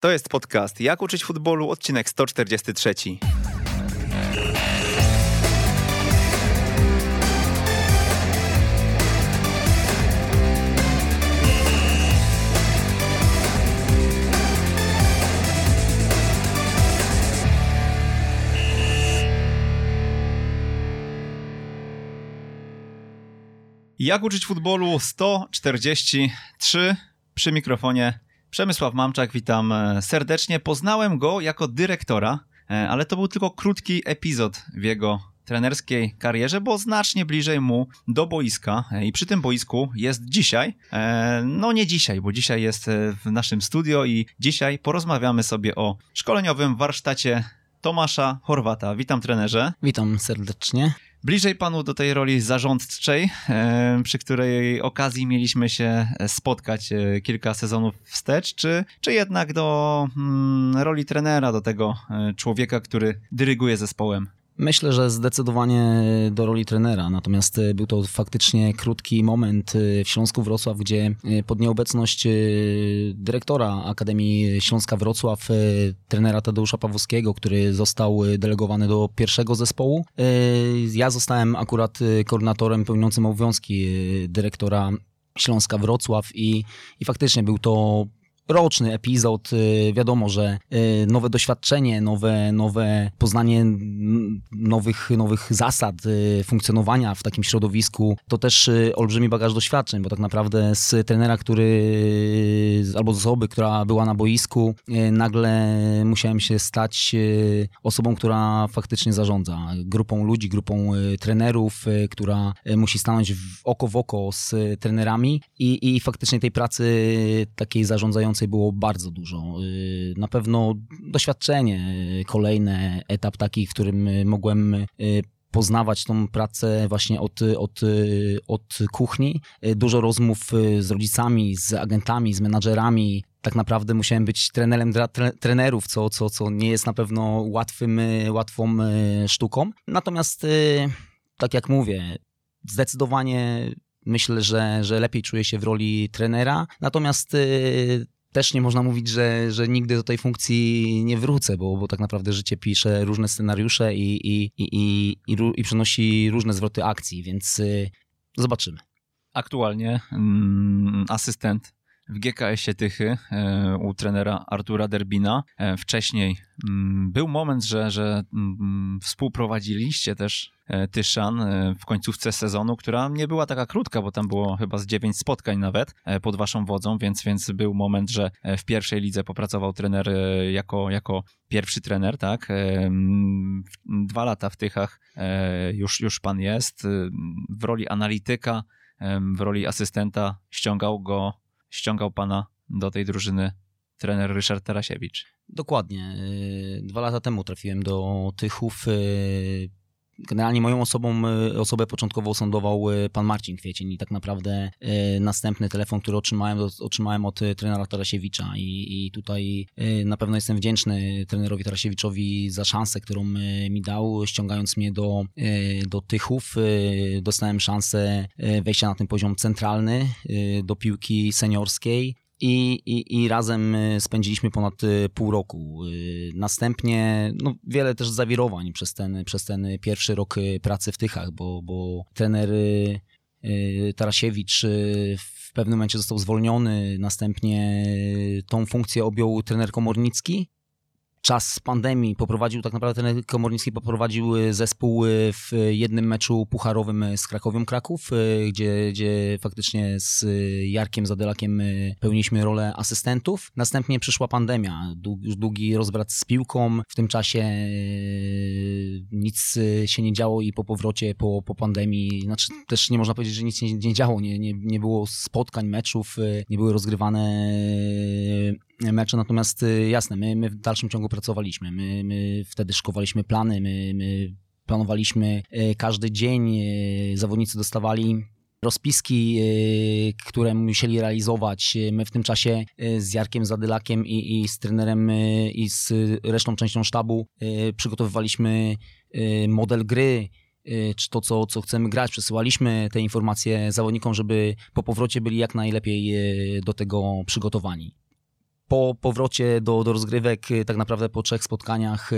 To jest podcast Jak uczyć futbolu, odcinek 143. Jak uczyć futbolu 143 przy mikrofonie Przemysław Mamczak, witam e, serdecznie. Poznałem go jako dyrektora, e, ale to był tylko krótki epizod w jego trenerskiej karierze, bo znacznie bliżej mu do boiska e, i przy tym boisku jest dzisiaj. No nie dzisiaj, bo dzisiaj jest w naszym studio i dzisiaj porozmawiamy sobie o szkoleniowym warsztacie Tomasza Horwata. Witam trenerze. Witam serdecznie. Bliżej panu do tej roli zarządczej, e, przy której okazji mieliśmy się spotkać e, kilka sezonów wstecz, czy, czy jednak do mm, roli trenera, do tego e, człowieka, który dyryguje zespołem? Myślę, że zdecydowanie do roli trenera, natomiast e, był to faktycznie krótki moment e, w Śląsku Wrocław, gdzie e, pod nieobecność dyrektora Akademii Śląska Wrocław, trenera Tadeusza Pawłowskiego, który został delegowany do pierwszego zespołu, ja zostałem akurat koordynatorem pełniącym obowiązki dyrektora Śląska Wrocław i, i faktycznie był to roczny epizod. Y, wiadomo, że y, nowe doświadczenie, nowe, nowe poznanie nowych, nowych zasad y, funkcjonowania w takim środowisku to też olbrzymi bagaż doświadczeń, bo tak naprawdę z trenera, który albo z osoby, która była na boisku, nagle musiałem się stać osobą, która faktycznie zarządza grupą ludzi, grupą trenerów, która musi stanąć oko w oko z trenerami i, i faktycznie tej pracy takiej zarządzającej było bardzo dużo. Y, na pewno doświadczenie, y, kolejny etap taki, w którym y, mogłem poznawać tą pracę właśnie od, od, od kuchni. Dużo rozmów z rodzicami, z agentami, z menadżerami. Tak naprawdę musiałem być trenerem dla trenerów, co, co, co nie jest na pewno łatwym, łatwą sztuką. Natomiast, tak jak mówię, zdecydowanie myślę, że, że lepiej czuję się w roli trenera. Natomiast też nie można mówić, że, że nigdy do tej funkcji nie wrócę, bo, bo tak naprawdę życie pisze różne scenariusze i, i, i, i, i, i przynosi różne zwroty akcji, więc y, zobaczymy. Aktualnie mm, asystent w GKS-ie Tychy e, u trenera Artura Derbina. E, wcześniej mm, był moment, że, że mm, współprowadziliście też e, Tyszan w końcówce sezonu, która nie była taka krótka, bo tam było chyba z dziewięć spotkań nawet pod waszą wodzą, więc, więc był moment, że w pierwszej lidze popracował trener jako, jako pierwszy trener, tak? Dwa lata w Tychach już, już pan jest. W roli analityka, w roli asystenta ściągał go ściągał pana do tej drużyny trener Ryszard Tarasiewicz. Dokładnie. Y, dwa lata temu trafiłem do Tychów. Generalnie moją osobą, y, osobę początkowo sądował pan Marcin Kwiecień i tak naprawdę następny telefon, który otrzymałem, otrzymałem od trenera Tarasiewicza i, i tutaj na pewno jestem wdzięczny trenerowi Tarasiewiczowi za szansę, którą mi dał, ściągając mnie do, do Tychów. Dostałem szansę wejścia na ten poziom centralny do piłki seniorskiej. I, i, I razem y, spędziliśmy ponad y, pół roku. Y, następnie no, wiele też zawirowań przez ten, przez ten pierwszy rok pracy w Tychach, bo, bo trener Tarasiewicz w pewnym momencie został zwolniony, następnie tą funkcję objął trener Komornicki czas pandemii poprowadził, tak naprawdę ten Komornicki poprowadził e, zespół e, w jednym meczu pucharowym z Krakowią Kraków, e, gdzie, gdzie faktycznie z Jarkiem Zadelakiem pełniliśmy rolę asystentów. Następnie przyszła pandemia, długi rozbrat z piłką. W tym czasie nic się nie działo i po powrocie, po, po pandemii, znaczy też nie można powiedzieć, że nic się nie działo, nie, nie, nie było spotkań, meczów, nie były rozgrywane mecze, natomiast y, jasne, my, my w dalszym ciągu pracowaliśmy, my, my wtedy szkowaliśmy plany, my, my planowaliśmy y, każdy dzień, y, zawodnicy dostawali rozpiski, które musieli realizować. My w tym czasie z Jarkiem Zadylakiem i, i z trenerem i z resztą częścią sztabu przygotowywaliśmy model gry, czy to, co, co chcemy grać. Przesyłaliśmy te informacje zawodnikom, żeby po powrocie byli jak najlepiej do tego przygotowani. Po powrocie do, do rozgrywek, tak naprawdę po trzech spotkaniach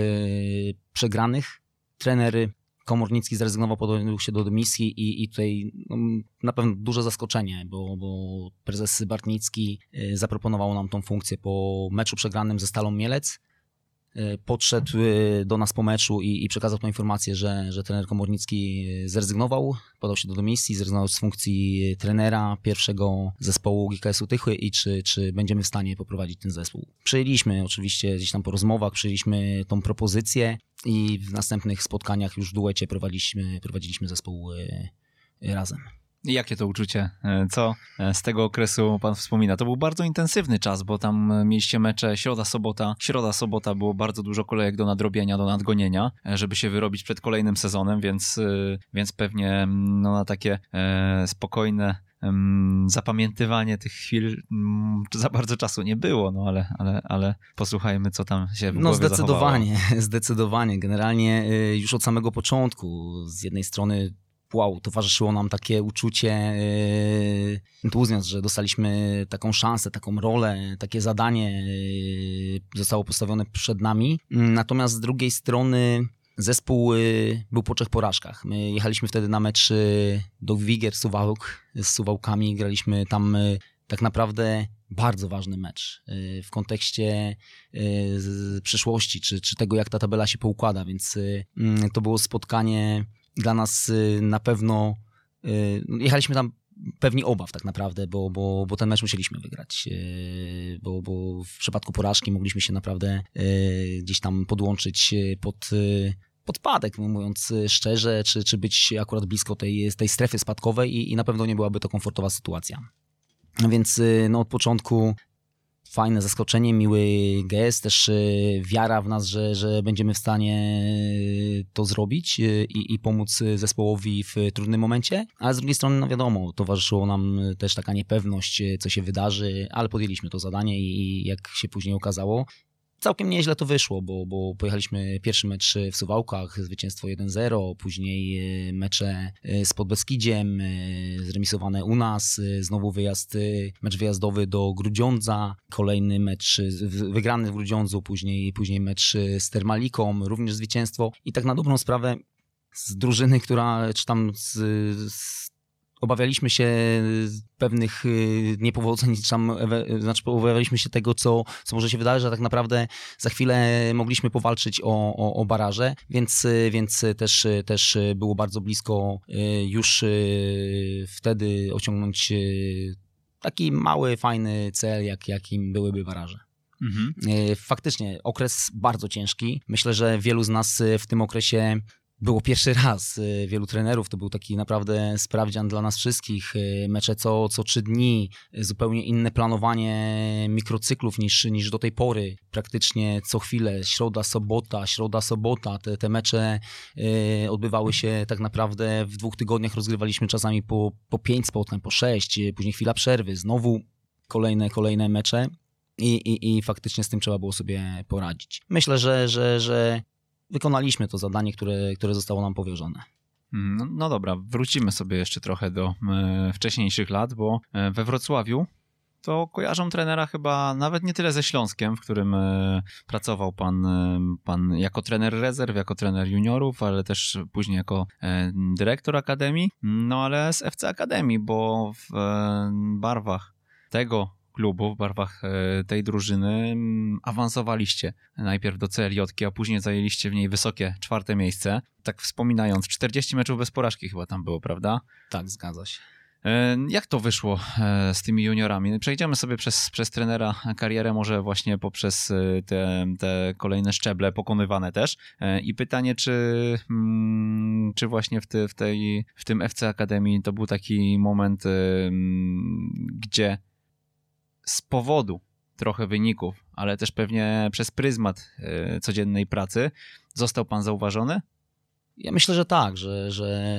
przegranych, trener Komornicki zrezygnował, podjął się do dymisji i, i tutaj no, na pewno duże zaskoczenie, bo, bo prezes Bartnicki zaproponował nam tą funkcję po meczu przegranym ze Stalą Mielec podszedł e, do nas po meczu i, i przekazał tę informację, że, że trener Komornicki e, zrezygnował, podał się do dymisji, zrezygnował z funkcji trenera pierwszego zespołu GKS-u Tychy i czy, czy będziemy w stanie poprowadzić ten zespół. Przyjęliśmy oczywiście gdzieś tam po rozmowach, przyjęliśmy tą propozycję i w następnych spotkaniach już w duecie prowadziliśmy, prowadziliśmy zespół razem. Jakie to uczucie? E, co e, z tego okresu pan wspomina? To był bardzo intensywny czas, bo tam e, mieliście mecze środa, sobota. Środa, sobota było bardzo dużo kolejek do nadrobienia, do nadgonienia, żeby się wyrobić przed kolejnym sezonem, więc, więc pewnie mm, no, na takie spokojne zapamiętywanie tych chwil mm, za bardzo czasu nie było, no ale, ale, ale posłuchajmy, co tam się w No zdecydowanie, zachowało. zdecydowanie. Generalnie już od samego początku z jednej strony wow, towarzyszyło nam takie uczucie, yy, że dostaliśmy taką szansę, taką rolę, takie zadanie yy, zostało postawione przed nami. Natomiast z drugiej strony zespół yy, był po trzech porażkach. My jechaliśmy wtedy na mecz do Wigier Suwałk z Suwałkami, graliśmy tam tak naprawdę bardzo ważny mecz w kontekście przyszłości, czy, czy tego, jak ta tabela się poukłada, więc to było spotkanie dla nas y, na pewno y, jechaliśmy tam pewni obaw tak naprawdę, bo, bo, bo ten mecz musieliśmy wygrać, y, bo, bo w przypadku porażki mogliśmy się naprawdę gdzieś tam podłączyć pod podpadek, no mówiąc szczerze, czy, czy być akurat blisko tej, tej strefy spadkowej i, i na pewno nie byłaby to komfortowa sytuacja. Więc no, od początku fajne zaskoczenie, miły gest, też e, wiara w nas, że, że będziemy w stanie to zrobić e, i, i pomóc zespołowi w trudnym momencie, ale z drugiej strony, no wiadomo, towarzyszyło nam też taka niepewność, e, co się wydarzy, ale podjęliśmy to zadanie i jak się później okazało, całkiem nieźle to wyszło, bo, bo pojechaliśmy pierwszy mecz w Suwałkach, zwycięstwo 1-0, później e, mecze e, z Podbeskidziem, e, zremisowane u nas, znowu wyjazd, mecz wyjazdowy do Grudziądza, kolejny mecz wygrany w Grudziądzu, później, później mecz z Termaliką, również zwycięstwo. I tak na dobrą sprawę z drużyny, która, czy tam z, z obawialiśmy się pewnych y, niepowodzeń, tam, znaczy obawialiśmy się tego, co, co może się wydarzyć, że tak naprawdę za chwilę mogliśmy powalczyć o, o, o baraże, więc, y, więc też, też było bardzo blisko y, już wtedy osiągnąć taki mały, fajny cel, jak, jakim byłyby baraże. Mhm. Faktycznie okres bardzo ciężki. Myślę, że wielu z nas w tym okresie było pierwszy raz y, wielu trenerów. To był taki naprawdę sprawdzian dla nas wszystkich. Y, mecze co, co trzy dni, y, zupełnie inne planowanie mikrocyklów niż, niż do tej pory. Praktycznie co chwilę, środa, sobota, środa, sobota. Te, te mecze odbywały się tak naprawdę w dwóch tygodniach. Rozgrywaliśmy czasami po, po pięć spotkań, po sześć, później chwila przerwy, znowu kolejne, kolejne mecze. I, i, I faktycznie z tym trzeba było sobie poradzić. Myślę, że, że, że wykonaliśmy to zadanie, które, które zostało nam powierzone. Mm, no, no dobra, wrócimy sobie jeszcze trochę do e, wcześniejszych lat, bo e, we Wrocławiu to kojarzą trenera chyba nawet nie tyle ze Śląskiem, w którym e, pracował pan, e, pan jako trener rezerw, jako trener juniorów, ale też później jako dyrektor akademii, no ale z FC Akademii, bo w barwach tego klubu, w barwach e, tej drużyny mm, awansowaliście najpierw do CLJ, a później zajęliście w niej wysokie czwarte miejsce. Tak wspominając, 40 meczów bez porażki chyba tam było, prawda? Tak, zgadza się. E, jak to wyszło e, z tymi juniorami? Przejdziemy sobie przez, przez trenera karierę, może właśnie poprzez te, te kolejne szczeble pokonywane też. I pytanie, czy, mm, czy właśnie w, ty, w, tej, w tym FC Akademii to był taki moment, gdzie z powodu trochę wyników, ale też pewnie przez pryzmat e, codziennej pracy, został pan zauważony? Ja myślę, że tak, że, że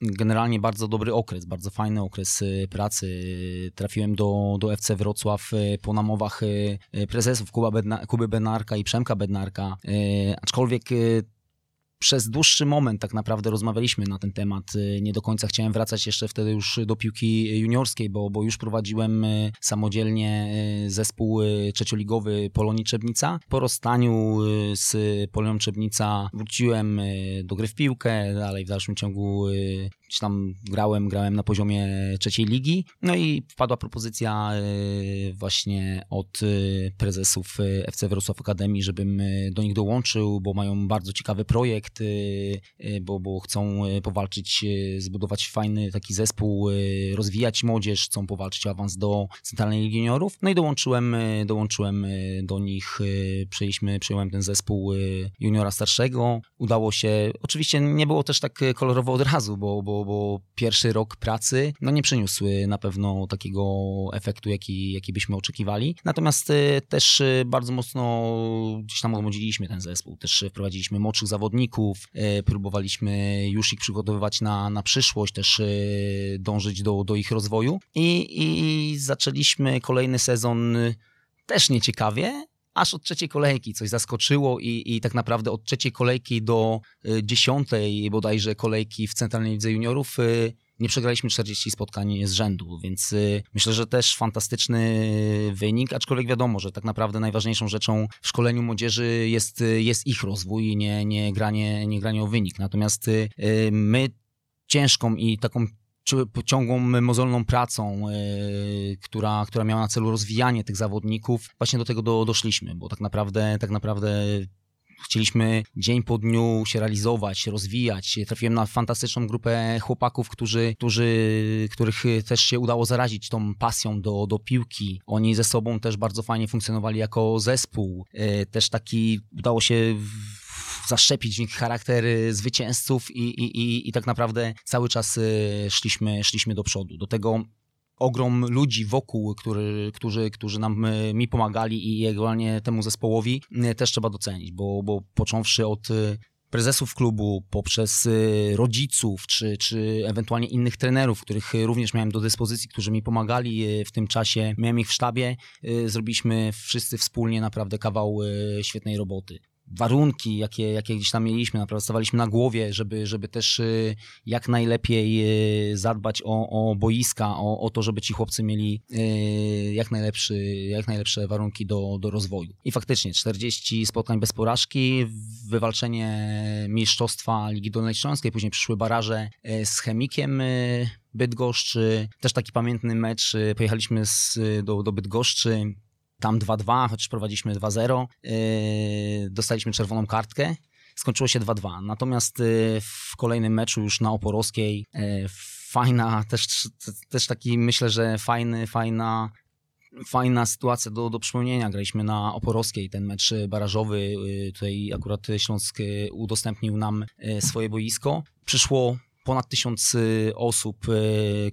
generalnie bardzo dobry okres, bardzo fajny okres e, pracy. Trafiłem do, do FC Wrocław e, po namowach prezesów Kuba Bedna, Kuby Bednarka i Przemka Bednarka, aczkolwiek przez dłuższy moment tak naprawdę rozmawialiśmy na ten temat. Y, nie do końca chciałem wracać jeszcze wtedy już do piłki juniorskiej, bo, bo już prowadziłem y, samodzielnie y, zespół trzecioligowy Polonii Czebnica. Po rozstaniu z Polonią Czebnica wróciłem do gry w piłkę, dalej w dalszym ciągu gdzieś tam grałem, grałem na poziomie trzeciej ligi. No i wpadła propozycja właśnie od prezesów FC Wrocław Akademii, żebym do nich dołączył, bo mają bardzo ciekawy projekt bo, bo chcą powalczyć, zbudować fajny taki zespół, rozwijać młodzież, chcą powalczyć o awans do Centralnej Ligi Juniorów. No i dołączyłem, dołączyłem do nich, przejęliśmy, przyjąłem ten zespół juniora starszego. Udało się, oczywiście nie było też tak kolorowo od razu, bo, bo, bo pierwszy rok pracy no nie przyniósł na pewno takiego efektu, jaki, jaki byśmy oczekiwali. Natomiast też bardzo mocno gdzieś tam odmłodziliśmy ten zespół, też wprowadziliśmy młodszych zawodników, próbowaliśmy już ich przygotowywać na, na przyszłość, też dążyć do, do ich rozwoju. I, I zaczęliśmy kolejny sezon też nieciekawie, aż od trzeciej kolejki coś zaskoczyło i, i tak naprawdę od trzeciej kolejki do dziesiątej bodajże kolejki w Centralnej Lidze Juniorów nie przegraliśmy 40 spotkań z rzędu, więc y, myślę, że też fantastyczny wynik, aczkolwiek wiadomo, że tak naprawdę najważniejszą rzeczą w szkoleniu młodzieży jest, y, jest ich rozwój, nie, nie, granie, nie granie o wynik. Natomiast y, my ciężką i taką ciągłą mozolną pracą, która, która miała na celu rozwijanie tych zawodników, właśnie do tego do, doszliśmy, bo tak naprawdę, tak naprawdę chcieliśmy dzień po dniu się realizować, rozwijać. Trafiłem na fantastyczną grupę chłopaków, którzy, którzy, których też się udało zarazić tą pasją do, do piłki. Oni ze sobą też bardzo fajnie funkcjonowali jako zespół. E, też taki udało się zaszczepić w nich charakter zwycięzców i, i, i, i tak naprawdę cały czas e, szliśmy, szliśmy do przodu. Do tego ogrom ludzi wokół, który, którzy, którzy nam, e, mi pomagali i ewentualnie temu zespołowi e, też trzeba docenić, bo, bo począwszy od prezesów klubu, poprzez rodziców, czy, czy ewentualnie innych trenerów, których również miałem do dyspozycji, którzy mi pomagali w tym czasie, miałem ich w sztabie, zrobiliśmy wszyscy wspólnie naprawdę kawał świetnej roboty warunki, jakie, jakie gdzieś tam mieliśmy, naprawdę stawaliśmy na głowie, żeby, żeby też y, jak najlepiej y, zadbać o, o boiska, o, o to, żeby ci chłopcy mieli y, jak, najlepszy, jak najlepsze warunki do, do rozwoju. I faktycznie 40 spotkań bez porażki, wywalczenie mistrzostwa Ligi Dolnej Śląskiej, później przyszły baraże z Chemikiem Bydgoszczy, też taki pamiętny mecz, pojechaliśmy z, do, do Bydgoszczy, tam 2-2, chociaż prowadziliśmy 2-0. Yy, dostaliśmy czerwoną kartkę. Skończyło się 2-2. Natomiast yy, w kolejnym meczu już na Oporowskiej yy, fajna, też, też taki myślę, że fajny, fajna fajna sytuacja do, do przypomnienia. Graliśmy na Oporowskiej, ten mecz barażowy. Tutaj akurat Śląsk udostępnił nam swoje boisko. Przyszło ponad tysiąc osób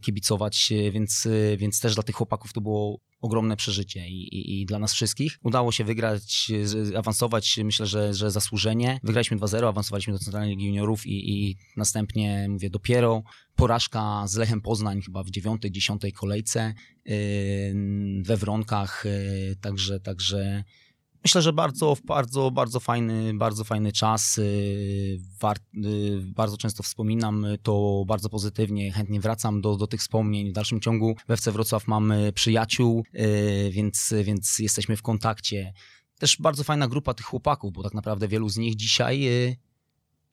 kibicować, więc, więc też dla tych chłopaków to było ogromne przeżycie i, i, i, dla nas wszystkich. Udało się wygrać, awansować, myślę, że, że zasłużenie. Wygraliśmy 2-0, awansowaliśmy do Centralnej Ligi Juniorów i, i następnie, mówię, dopiero porażka z Lechem Poznań chyba w dziewiątej, dziesiątej kolejce yy, we Wronkach, yy, także, także Myślę, że bardzo, bardzo, bardzo fajny, bardzo fajny czas. Y, y, bardzo często wspominam to bardzo pozytywnie, chętnie wracam do, do tych wspomnień. W dalszym ciągu w FC Wrocław mamy przyjaciół, y, więc, więc jesteśmy w kontakcie. Też bardzo fajna grupa tych chłopaków, bo tak naprawdę wielu z nich dzisiaj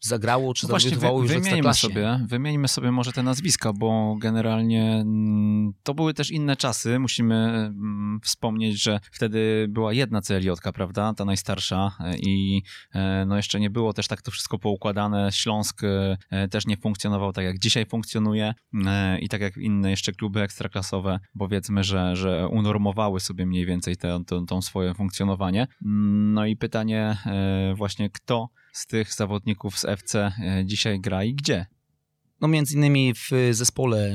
zagrało, czy no zadebiutowało już wymieńmy sobie, wymieńmy sobie może te nazwiska, bo generalnie mm, to były też inne czasy. Musimy mm, wspomnieć, że wtedy była jedna clj prawda, ta najstarsza i e, no jeszcze nie było też tak to wszystko poukładane. Śląsk e, też nie funkcjonował tak, jak dzisiaj funkcjonuje e, i tak jak inne jeszcze kluby ekstraklasowe, powiedzmy, że, że unormowały sobie mniej więcej te, to, to swoje funkcjonowanie. Mm, no i pytanie właśnie, kto z tych zawodników z FC e, dzisiaj gra i gdzie? No między innymi w zespole e,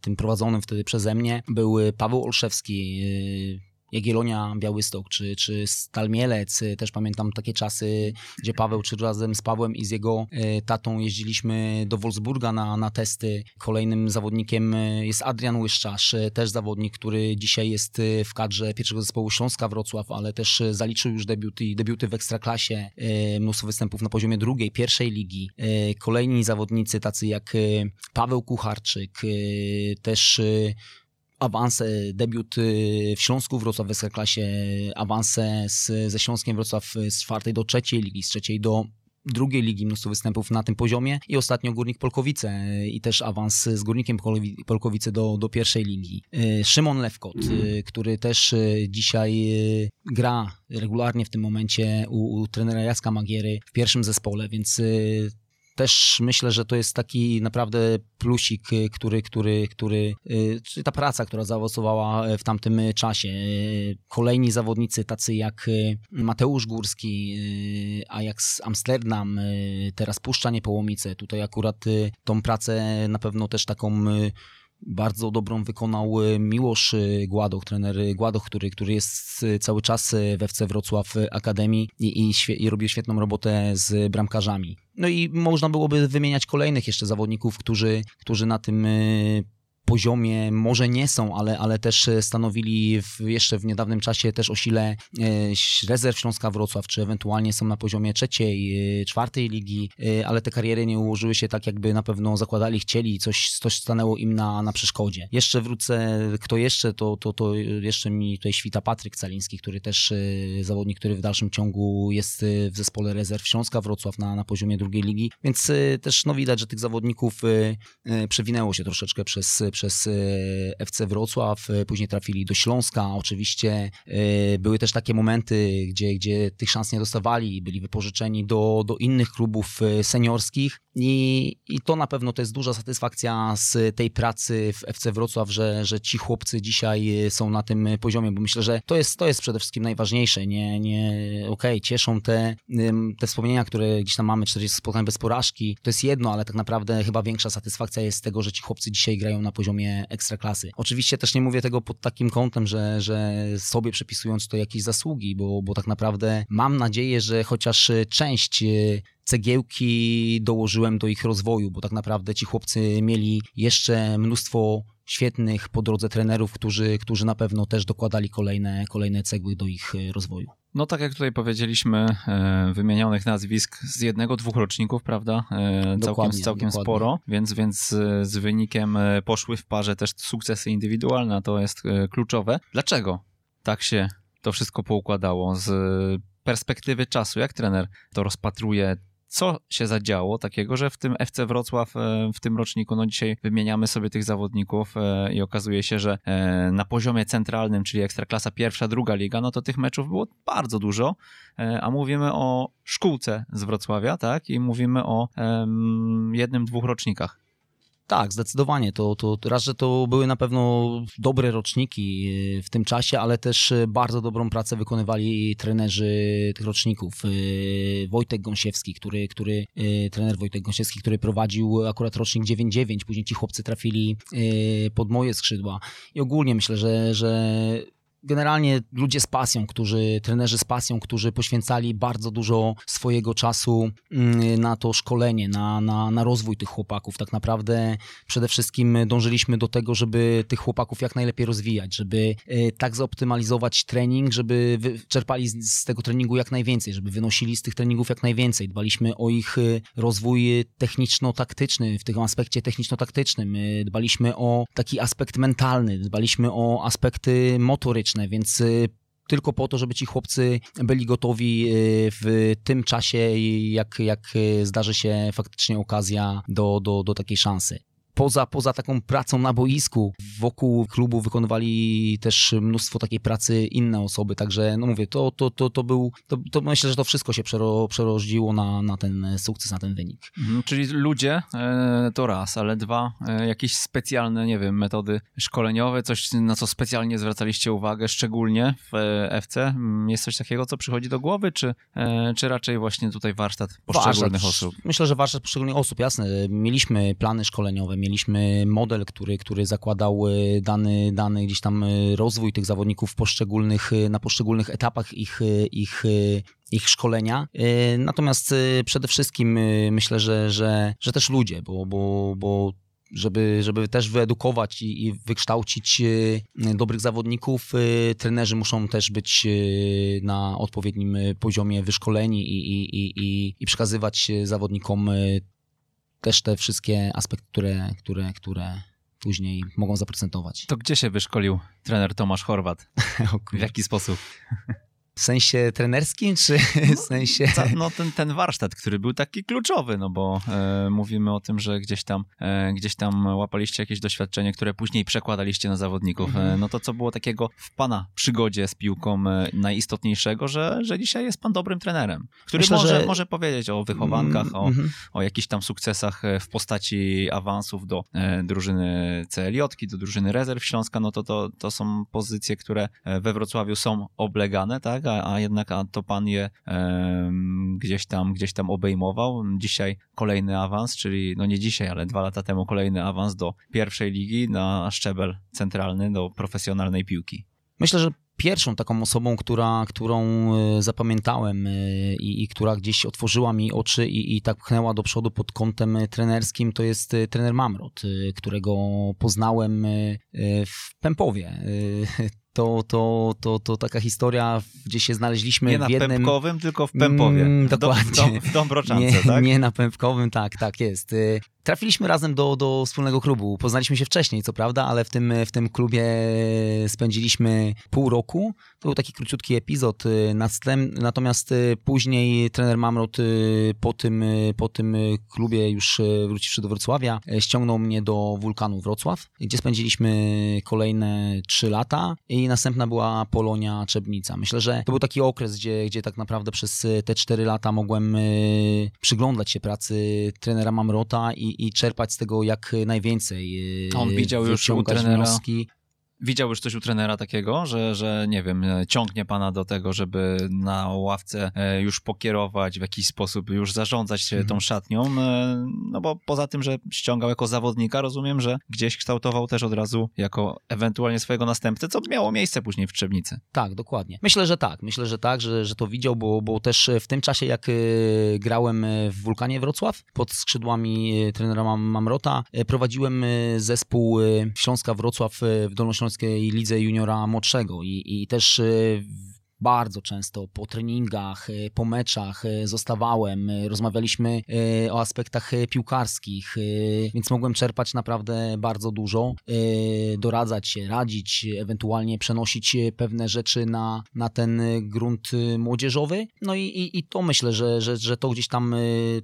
tym prowadzonym wtedy przeze mnie był Paweł Olszewski, e, Jagiellonia Białystok, czy, czy Stal Mielec, też pamiętam takie czasy, gdzie Paweł, czy razem z Pawłem i z jego tatą jeździliśmy do Wolfsburga na, na testy. Kolejnym zawodnikiem jest Adrian Łyszczarz, też zawodnik, który dzisiaj jest w kadrze pierwszego zespołu Śląska Wrocław, ale też zaliczył już debiuty, debiuty w Ekstraklasie, mnóstwo występów na poziomie drugiej, pierwszej ligi. Kolejni zawodnicy tacy jak Paweł Kucharczyk, też awanse, debiut y, w Śląsku Wrocław w Ekstraklasie, awanse z, ze Śląskiem Wrocław z czwartej do trzeciej ligi, z trzeciej do drugiej ligi, mnóstwo występów na tym poziomie i ostatnio Górnik Polkowice i też awans z Górnikiem Polkowice do, do pierwszej ligi. Y, Szymon Lewkot, y, który też dzisiaj gra regularnie w tym momencie u, u trenera Jacka Magiery w pierwszym zespole, więc też myślę, że to jest taki naprawdę plusik, który, który, który, y, ta praca, która zaowocowała w tamtym czasie. Y, kolejni zawodnicy, tacy jak Mateusz Górski, Ajax Amsterdam, teraz Puszcza Niepołomice. Tutaj akurat tą pracę na pewno też taką bardzo dobrą wykonał Miłosz Gładoch, trener Gładoch, który, który jest cały czas w FC Wrocław Akademii i, i, i robił świetną robotę z bramkarzami. No i można byłoby wymieniać kolejnych jeszcze zawodników, którzy, którzy na tym poziomie może nie są, ale, ale też e, stanowili w, jeszcze w niedawnym czasie też o sile e, rezerw Śląska Wrocław, czy ewentualnie są na poziomie trzeciej, e, czwartej ligi, ale te kariery nie ułożyły się tak, jakby na pewno zakładali, chcieli, coś, coś stanęło im na, na przeszkodzie. Jeszcze wrócę, kto jeszcze, to, to, to jeszcze mi tutaj świta Patryk Caliński, który też zawodnik, który w dalszym ciągu jest w zespole rezerw Śląska Wrocław na, na poziomie drugiej ligi, więc też no widać, że tych zawodników przewinęło się troszeczkę przez przez e, FC Wrocław, e, później trafili do Śląska. Oczywiście e, były też takie momenty, gdzie, gdzie tych szans nie dostawali, byli wypożyczeni do, do innych klubów seniorskich i, i to na pewno to jest duża satysfakcja z tej pracy w FC Wrocław, że, że ci chłopcy dzisiaj są na tym poziomie, bo myślę, że to jest, to jest przede wszystkim najważniejsze. Nie, nie, okej, okay, cieszą te, te wspomnienia, które gdzieś tam mamy, 40 spotkań bez porażki, to jest jedno, ale tak naprawdę chyba większa satysfakcja jest z tego, że ci chłopcy dzisiaj grają na poziomie poziomie ekstraklasy. Oczywiście też nie mówię tego pod takim kątem, że, że sobie przypisując to jakieś zasługi, bo, bo tak naprawdę mam nadzieję, że chociaż część cegiełki dołożyłem do ich rozwoju, bo tak naprawdę ci chłopcy mieli jeszcze mnóstwo świetnych po drodze trenerów, którzy, którzy na pewno też dokładali kolejne, kolejne cegły do ich e, rozwoju. No tak jak tutaj powiedzieliśmy, e, wymienionych nazwisk z jednego, dwóch roczników, prawda? E, całkiem, całkiem sporo, więc, więc z wynikiem poszły w parze też sukcesy indywidualne, to jest kluczowe. Dlaczego tak się to wszystko poukładało z perspektywy czasu? Jak trener to rozpatruje? Co się zadziało takiego, że w tym FC Wrocław e, w tym roczniku, no dzisiaj wymieniamy sobie tych zawodników e, i okazuje się, że e, na poziomie centralnym, czyli Ekstraklasa pierwsza, druga liga, no to tych meczów było bardzo dużo, a mówimy o szkółce z Wrocławia, tak? I mówimy o jednym, dwóch rocznikach. Tak, zdecydowanie. To, to raz, że to były na pewno dobre roczniki e, w tym czasie, ale też e, bardzo dobrą pracę wykonywali trenerzy tych roczników. E, Wojtek Gąsiewski, który, który trener Wojtek Gąsiewski, który prowadził akurat rocznik 9-9, później ci chłopcy trafili pod moje skrzydła. I ogólnie myślę, że, że generalnie ludzie z pasją, którzy, trenerzy z pasją, którzy poświęcali bardzo dużo swojego czasu mm, na to szkolenie, na, na, na rozwój tych chłopaków. Tak naprawdę przede wszystkim dążyliśmy do tego, żeby tych chłopaków jak najlepiej rozwijać, żeby e, tak zoptymalizować trening, żeby czerpali z, z tego treningu jak najwięcej, żeby wynosili z tych treningów jak najwięcej. Dbaliśmy o ich e, rozwój techniczno-taktyczny, w tym aspekcie techniczno-taktycznym. E, dbaliśmy o taki aspekt mentalny, dbaliśmy o aspekty motoryczne, więc y, tylko po to, żeby ci chłopcy byli gotowi y, w tym czasie, jak, jak y, zdarzy się faktycznie okazja do, do, do takiej szansy poza, poza taką pracą na boisku, wokół klubu wykonywali też mnóstwo takiej pracy inne osoby, także no mówię, to, to, to, to był, to, to myślę, że to wszystko się przero, przerodziło na, na ten sukces, na ten wynik. Mhm, czyli ludzie e, to raz, ale dwa, e, jakieś specjalne, nie wiem, metody szkoleniowe, coś na co specjalnie zwracaliście uwagę, szczególnie w e, FC? Mm, jest coś takiego, co przychodzi do głowy, czy, czy raczej właśnie tutaj warsztat poszczególnych warsztat, osób? Myślę, że warsztat poszczególnych osób, jasne. Mieliśmy plany szkoleniowe, mieliśmy model, który, który zakładał dany, dany gdzieś tam rozwój tych zawodników poszczególnych, na poszczególnych etapach ich, ich, ich szkolenia. Natomiast przede wszystkim myślę, że, że, że też ludzie, bo, bo, bo żeby, żeby też wyedukować i, i wykształcić e, dobrych zawodników, e, trenerzy muszą też być e, na odpowiednim poziomie wyszkoleni i, i, i, i przekazywać zawodnikom też te wszystkie aspekty, które, które, które później mogą zaprocentować. To gdzie się wyszkolił trener Tomasz Chorwat? w jaki sposób? W sensie trenerskim, czy no, w sensie... no ten, ten warsztat, który był taki kluczowy, no bo e, mówimy o tym, że gdzieś tam, e, gdzieś tam łapaliście jakieś doświadczenie, które później przekładaliście na zawodników. E, mhm. no to co było takiego w pana przygodzie z piłką e, najistotniejszego, że, że dzisiaj jest pan dobrym trenerem, który Myślę, może, że... może powiedzieć o wychowankach, o, mhm. o jakichś tam sukcesach e, w postaci awansów do e, drużyny CLJ, do drużyny rezerw Śląska, no to, to, to są pozycje, które we Wrocławiu są oblegane, tak? A, jednak to pan je gdzieś, tam, gdzieś tam obejmował. Dzisiaj kolejny awans, czyli no nie dzisiaj, ale dwa lata temu kolejny awans do pierwszej ligi na szczebel centralny, do profesjonalnej piłki. Myślę, że pierwszą taką osobą, która, którą e, zapamiętałem e, i, i, która gdzieś otworzyła mi oczy i, i tak pchnęła do przodu pod kątem trenerskim, to jest e, trener Mamrot, którego poznałem w Pępowie to, to, to, to taka historia, gdzie się znaleźliśmy nie w jednym... Nie na Pępkowym, tylko w Pępowie. Mm, dokładnie. W, dom, w nie, tak? Nie na Pępkowym, tak, tak jest. Y, trafiliśmy razem do, do wspólnego klubu. Poznaliśmy się wcześniej, co prawda, ale w tym, w tym klubie spędziliśmy pół roku. To był taki króciutki epizod. Y, natomiast y, później trener Mamrot po tym, po tym klubie, już wróciwszy do Wrocławia, ściągnął mnie do Wulkanu Wrocław, gdzie spędziliśmy kolejne trzy lata i i następna była Polonia Czebnica. Myślę, że to był taki okres, gdzie, gdzie tak naprawdę przez te cztery lata mogłem y, przyglądać się pracy trenera Mamrota i, i czerpać z tego jak najwięcej. Y, On widział już u trenera. Wnioski. Widział już coś u trenera takiego, że, że nie wiem, ciągnie pana do tego, żeby na ławce e, już pokierować w jakiś sposób, już zarządzać mhm. tą szatnią, e, no bo poza tym, że ściągał jako zawodnika, rozumiem, że gdzieś kształtował też od razu jako ewentualnie swojego następcę, co miało miejsce później w Trzebnicy. Tak, dokładnie. Myślę, że tak. Myślę, że tak, że, że to widział, bo, bo też w tym czasie, jak e, grałem w Wulkanie Wrocław pod skrzydłami trenera Mamrota, prowadziłem zespół Śląska Wrocław w Dolnośląskiej Śląskiej Lidze Juniora Młodszego i, i też y, bardzo często po treningach, y, po meczach y, zostawałem, rozmawialiśmy o aspektach piłkarskich, więc mogłem czerpać naprawdę bardzo dużo, doradzać się, radzić, ewentualnie przenosić pewne rzeczy na, na ten grunt młodzieżowy. No i, i, i to myślę, że, że, że to gdzieś tam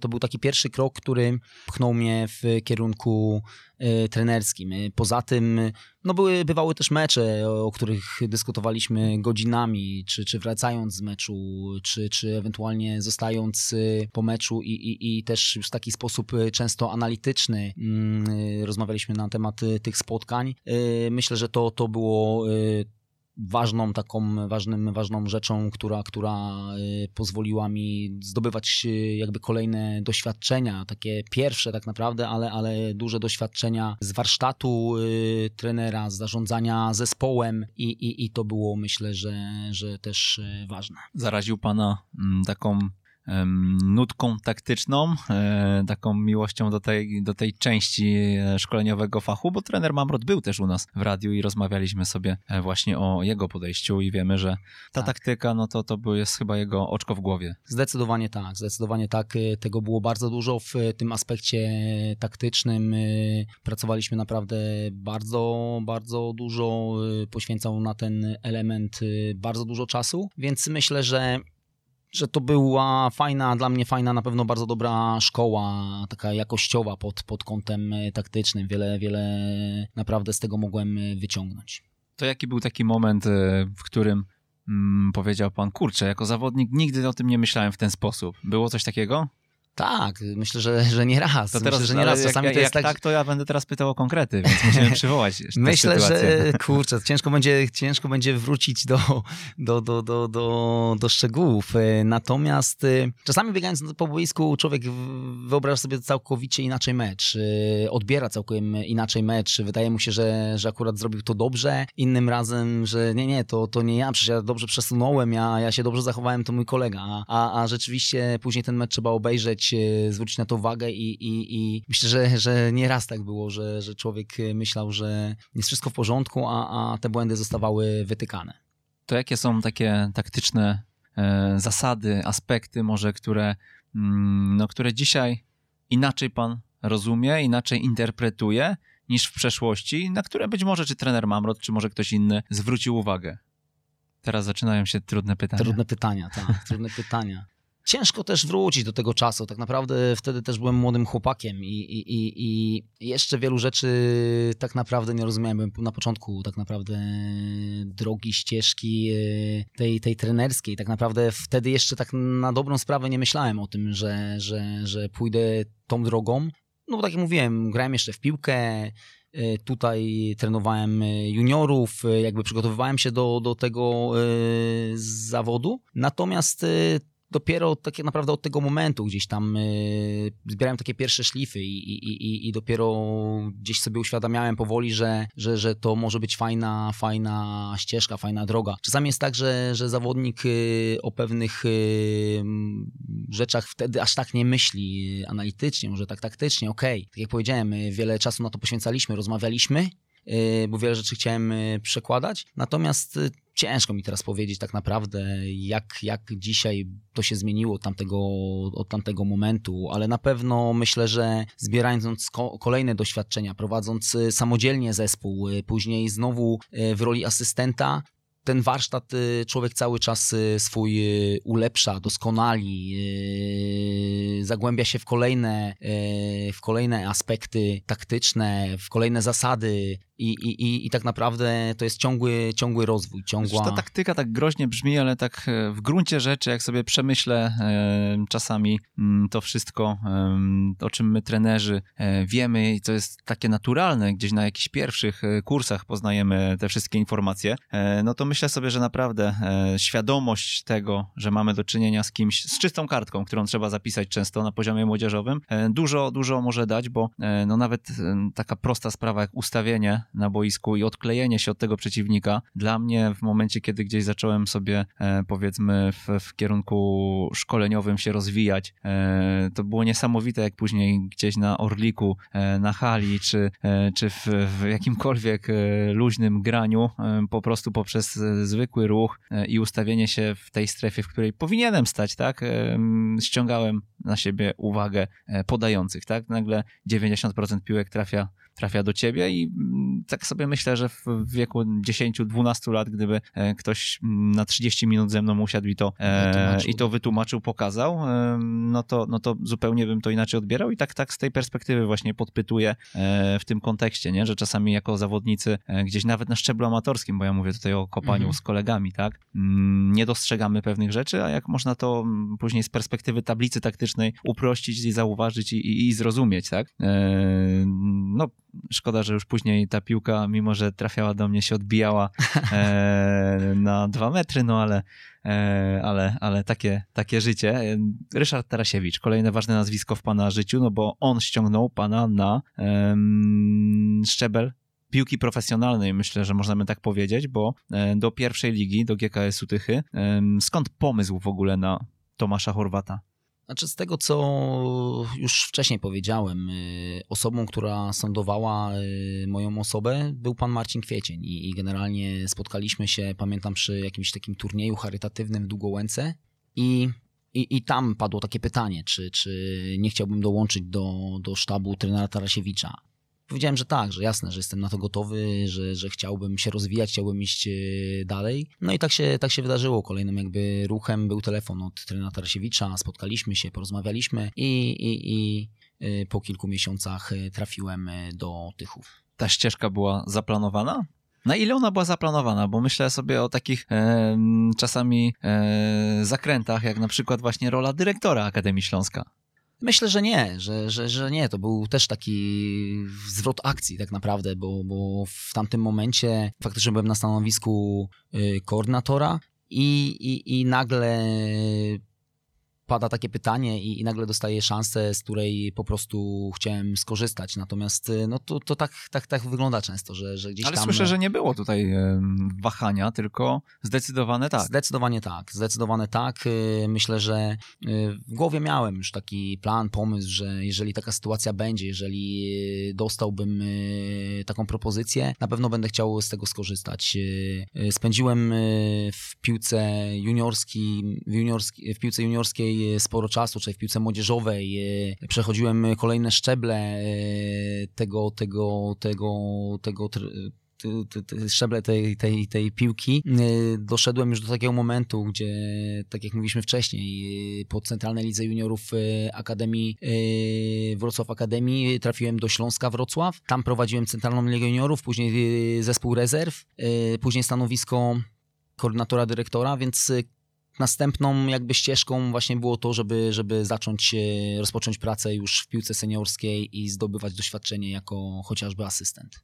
to był taki pierwszy krok, który pchnął mnie w kierunku E, trenerskim. E, poza tym no były, bywały też mecze, o których dyskutowaliśmy godzinami, czy, czy wracając z meczu, czy, czy ewentualnie zostając po meczu i, i, i też w taki sposób często analityczny mm, rozmawialiśmy na temat tych spotkań. Myślę, że to, to było ważną taką, ważnym, ważną rzeczą, która, która y, pozwoliła mi zdobywać y, jakby kolejne doświadczenia, takie pierwsze tak naprawdę, ale, ale duże doświadczenia z warsztatu y, trenera, z zarządzania zespołem i, i, i to było myślę, że, że też ważne. Zaraził Pana mm, taką nutką taktyczną, e, taką miłością do tej, do tej części e, szkoleniowego fachu, bo trener Mamrot był też u nas w radiu i rozmawialiśmy sobie e, właśnie o jego podejściu i wiemy, że ta tak. taktyka, no to to jest chyba jego oczko w głowie. Zdecydowanie tak, zdecydowanie tak. Tego było bardzo dużo w tym aspekcie taktycznym. Pracowaliśmy naprawdę bardzo, bardzo dużo, poświęcał na ten element bardzo dużo czasu, więc myślę, że że to była fajna, dla mnie fajna, na pewno bardzo dobra szkoła, taka jakościowa pod, pod kątem e, taktycznym. Wiele, wiele naprawdę z tego mogłem e, wyciągnąć. To jaki był taki moment, e, w którym mm, powiedział pan, kurczę, jako zawodnik nigdy o tym nie myślałem w ten sposób. Było coś takiego? Tak, myślę, że, że nie raz. To teraz, myślę, że nie raz. Czasami jak, to jest tak... tak, to ja będę teraz pytał o konkrety, więc musimy przywołać Myślę, że kurczę, ciężko będzie, ciężko będzie wrócić do, do, do, do, do, do szczegółów. E, natomiast e, czasami biegając po boisku, człowiek wyobraża sobie całkowicie inaczej mecz. E, odbiera całkiem inaczej mecz. Wydaje mu się, że, że akurat zrobił to dobrze. Innym razem, że nie, nie, to, to nie ja, przecież ja dobrze przesunąłem, ja, ja się dobrze zachowałem, to mój kolega. A, a rzeczywiście później ten mecz trzeba obejrzeć, zwrócić na to uwagę i, i, i myślę, że, że nie raz tak było, że, że człowiek myślał, że jest wszystko w porządku, a, a te błędy zostawały wytykane. To jakie są takie taktyczne e, zasady, aspekty może, które, mm, no, które dzisiaj inaczej pan rozumie, inaczej interpretuje niż w przeszłości, na które być może czy trener Mamrot, czy może ktoś inny zwrócił uwagę? Teraz zaczynają się trudne pytania. Trudne pytania, tak, trudne pytania ciężko też wrócić do tego czasu. Tak naprawdę wtedy też byłem młodym chłopakiem i, i, i, i jeszcze wielu rzeczy tak naprawdę nie rozumiałem. Byłem na początku tak naprawdę drogi, ścieżki e, tej, tej trenerskiej. Tak naprawdę wtedy jeszcze tak na dobrą sprawę nie myślałem o tym, że, że, że pójdę tą drogą. No bo tak jak mówiłem, grałem jeszcze w piłkę, e, Tutaj trenowałem juniorów, jakby przygotowywałem się do, do tego e, zawodu. Natomiast dopiero tak naprawdę od tego momentu gdzieś tam yy, zbierałem takie pierwsze szlify i, i, i, i, dopiero gdzieś sobie uświadamiałem powoli, że, że, że to może być fajna, fajna ścieżka, fajna droga. Czasami jest tak, że, że zawodnik yy, o pewnych yy, rzeczach wtedy aż tak nie myśli analitycznie, może tak taktycznie, okej. Okay. Tak jak powiedziałem, wiele czasu na to poświęcaliśmy, rozmawialiśmy, bo wiele rzeczy chciałem y, przekładać. Natomiast y, ciężko mi teraz powiedzieć tak naprawdę, jak, jak dzisiaj to się zmieniło od tamtego, od tamtego momentu, ale na pewno myślę, że zbierając kolejne doświadczenia, prowadząc samodzielnie zespół, później znowu w roli asystenta, ten warsztat człowiek cały czas swój ulepsza, doskonali, zagłębia się w kolejne, w kolejne aspekty taktyczne, w kolejne zasady, i, i, i tak naprawdę to jest ciągły, ciągły rozwój, ciągła... Ta taktyka tak groźnie brzmi, ale tak e, w gruncie rzeczy, jak sobie przemyślę e, czasami mm, to wszystko, o czym my trenerzy e, wiemy i co jest takie naturalne, gdzieś na jakichś pierwszych kursach poznajemy te wszystkie informacje, no to myślę sobie, że naprawdę świadomość tego, że mamy do czynienia z kimś, z czystą kartką, którą trzeba zapisać często na poziomie młodzieżowym, dużo, dużo może dać, bo no nawet taka prosta sprawa jak ustawienie na boisku i odklejenie się od tego przeciwnika. Dla mnie w momencie, kiedy gdzieś zacząłem sobie e, powiedzmy w, w kierunku szkoleniowym się rozwijać, e, to było niesamowite, jak później gdzieś na Orliku, e, na hali, czy, czy w, w jakimkolwiek luźnym graniu, po prostu poprzez zwykły ruch i ustawienie się w tej strefie, w której powinienem stać, tak, ściągałem na siebie uwagę podających, tak, nagle 90% piłek trafia trafia do ciebie i mm, tak sobie myślę, że w wieku 10-12 lat, gdyby e, ktoś mm, na 30 minut ze mną usiadł i to, e, i to wytłumaczył, pokazał, e, no to, no to zupełnie bym to inaczej odbierał i tak, tak z tej perspektywy właśnie podpytuję w tym kontekście, nie? że czasami jako zawodnicy gdzieś nawet na szczeblu amatorskim, bo ja mówię tutaj o kopaniu mhm. z kolegami, tak, mm, nie dostrzegamy pewnych rzeczy, a jak można to później z perspektywy tablicy taktycznej uprościć i zauważyć i, i, i zrozumieć, tak? No, Szkoda, że już później ta piłka, mimo że trafiała do mnie, się odbijała e, na dwa metry, no ale, e, ale, ale takie, takie życie. Ryszard Tarasiewicz, kolejne ważne nazwisko w pana życiu, no bo on ściągnął pana na e, szczebel piłki profesjonalnej, myślę, że możemy tak powiedzieć, bo e, do pierwszej ligi, do GKS-u Tychy. Skąd pomysł w ogóle na Tomasza Chorwata? Znaczy, z tego co już wcześniej powiedziałem, y, osobą, która sądowała y, moją osobę, był pan Marcin Kwiecień i, generalnie spotkaliśmy się, pamiętam, przy jakimś takim turnieju charytatywnym w Długołęce i, i, i tam padło takie pytanie, czy, czy nie chciałbym dołączyć do, do sztabu trenera Tarasiewicza. Powiedziałem, że tak, że jasne, że jestem na to gotowy, że, że chciałbym się rozwijać, chciałbym iść e, dalej. No i tak się, tak się wydarzyło. Kolejnym jakby ruchem był telefon od trenera Tarasiewicza, spotkaliśmy się, porozmawialiśmy i, i, i e, po kilku miesiącach e, trafiłem do Tychów. Ta ścieżka była zaplanowana? Na ile ona była zaplanowana? Bo myślę sobie o takich e, czasami e, zakrętach, jak na przykład właśnie rola dyrektora Akademii Śląska. Myślę, że nie, że, że, że nie. To był też taki zwrot akcji tak naprawdę, bo, bo w tamtym momencie faktycznie byłem na stanowisku y, koordynatora i, i, i nagle pada takie pytanie i, i, nagle dostaję szansę, z której po prostu chciałem skorzystać. Natomiast y, no to, to tak, tak, tak wygląda często, że, że gdzieś Ale tam... słyszę, że nie było tutaj wahania, tylko zdecydowane tak. Zdecydowanie tak, zdecydowane tak. Y, myślę, że y, w głowie miałem już taki plan, pomysł, że jeżeli taka sytuacja będzie, jeżeli dostałbym taką propozycję, na pewno będę chciał z tego skorzystać. Spędziłem w piłce juniorskiej, w, juniorski, w piłce juniorskiej sporo czasu, czyli w piłce młodzieżowej. E, przechodziłem kolejne szczeble e, tego, tego, tego, tego, szczeble tej, tej, tej piłki, e, doszedłem już do takiego momentu, gdzie, tak jak mówiliśmy wcześniej, po Centralnej Lidze Juniorów Akademii, Wrocław Akademii, trafiłem do Śląska Wrocław. Tam prowadziłem Centralną Ligę Juniorów, później zespół rezerw, później stanowisko koordynatora dyrektora, więc Następną jakby ścieżką właśnie było to, żeby, żeby zacząć rozpocząć pracę już w piłce seniorskiej i zdobywać doświadczenie jako chociażby asystent.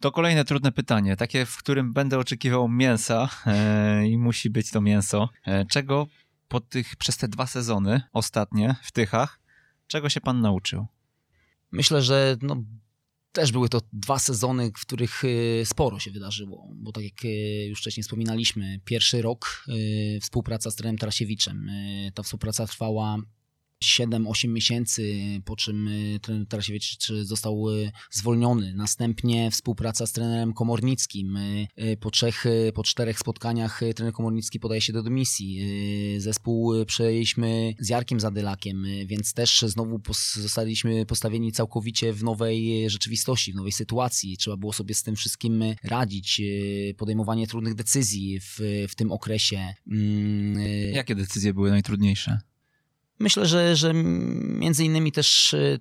To kolejne trudne pytanie, takie, w którym będę oczekiwał mięsa e, i musi być to mięso. E, czego po tych, przez te dwa sezony ostatnie w Tychach, czego się pan nauczył? Myślę, że no, też były to dwa sezony, w których y, sporo się wydarzyło, bo tak jak y, już wcześniej wspominaliśmy, pierwszy rok y, współpraca z trenerem Tarasiewiczem. Ta współpraca trwała 7-8 miesięcy, po czym y, trener Tarasiewicz został y, zwolniony. Następnie współpraca z trenerem Komornickim. Y, po trzech, po czterech spotkaniach trener Komornicki podaje się do dymisji. Zespół przejęliśmy z Jarkiem Zadylakiem, więc też znowu zostaliśmy postawieni całkowicie w nowej rzeczywistości, w nowej sytuacji. Trzeba było sobie z tym wszystkim radzić. Podejmowanie trudnych decyzji w, w tym okresie. Mm, Jakie decyzje były najtrudniejsze? Myślę, że, że między innymi też y,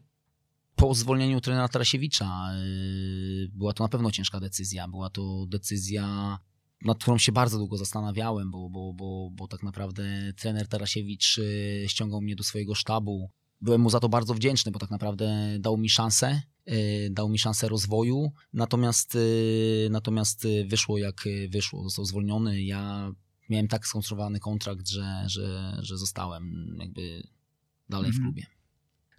po zwolnieniu trenera Tarasiewicza y, była to na pewno ciężka decyzja. Była to decyzja, nad którą się bardzo długo zastanawiałem, bo, bo, bo, bo tak naprawdę trener Tarasiewicz y, ściągał mnie do swojego sztabu. Byłem mu za to bardzo wdzięczny, bo tak naprawdę dał mi szansę, dał mi szansę rozwoju, natomiast, natomiast wyszło jak wyszło, został zwolniony. Ja miałem tak skonstruowany kontrakt, że, że, że zostałem jakby dalej w mhm. klubie.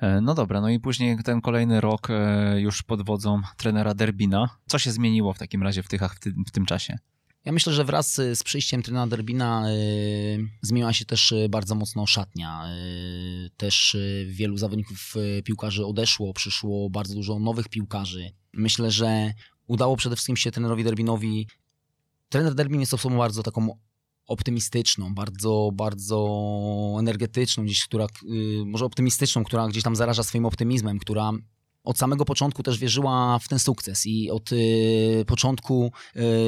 E, no dobra, no i później ten kolejny rok e, już pod wodzą trenera Derbina. Co się zmieniło w takim razie w Tychach w, ty, w tym czasie? Ja myślę, że wraz z przyjściem trenera Derbina y, zmieniła się też bardzo mocno szatnia. Y, też wielu zawodników piłkarzy odeszło, przyszło bardzo dużo nowych piłkarzy. Myślę, że udało przede wszystkim się trenerowi Derbinowi. Trener Derbin jest osobą bardzo taką optymistyczną, bardzo, bardzo energetyczną, gdzieś, która, y, może optymistyczną, która gdzieś tam zaraża swoim optymizmem, która od samego początku też wierzyła w ten sukces i od y, początku